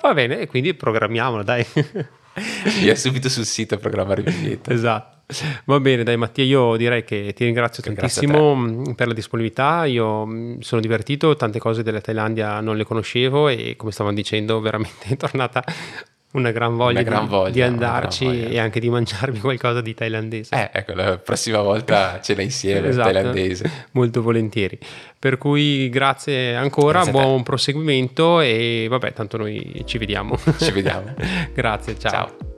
A: Va bene, quindi programmiamolo, dai.
B: Via subito sul sito a programmare il biglietto.
A: Esatto. Va bene, dai Mattia, io direi che ti ringrazio che tantissimo mm, per la disponibilità, io mm, sono divertito, tante cose della Thailandia non le conoscevo e come stavamo dicendo veramente (laughs) è tornata una gran voglia, una gran di, voglia di, andarci voglia. e anche di mangiarmi (laughs) qualcosa di thailandese.
B: Eh, ecco, la prossima volta ce l'hai insieme, esatto, thailandese. (laughs)
A: Molto volentieri. Per cui grazie ancora, grazie buon proseguimento e vabbè, tanto noi ci vediamo.
B: Ci vediamo.
A: grazie, ciao.
B: ciao.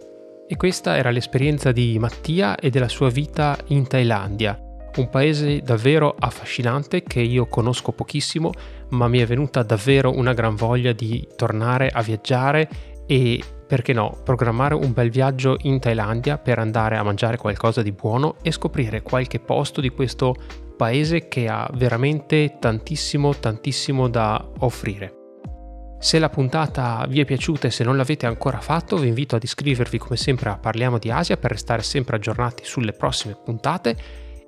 A: E questa era l'esperienza di Mattia e della sua vita in Thailandia, un paese davvero affascinante che io conosco pochissimo, ma mi è venuta davvero una gran voglia di tornare a viaggiare e perché no, programmare un bel viaggio in Thailandia per andare a mangiare qualcosa di buono e scoprire qualche posto di questo paese che ha veramente tantissimo, tantissimo da offrire. Se la puntata vi è piaciuta e se non l'avete ancora fatto, vi invito ad iscrivervi come sempre a Parliamo di Asia per restare sempre aggiornati sulle prossime puntate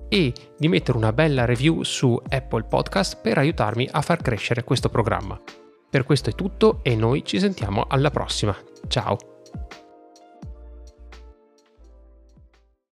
A: e di mettere una bella review su Apple Podcast per aiutarmi a far crescere questo programma. Per questo è tutto e noi ci sentiamo alla prossima. Ciao!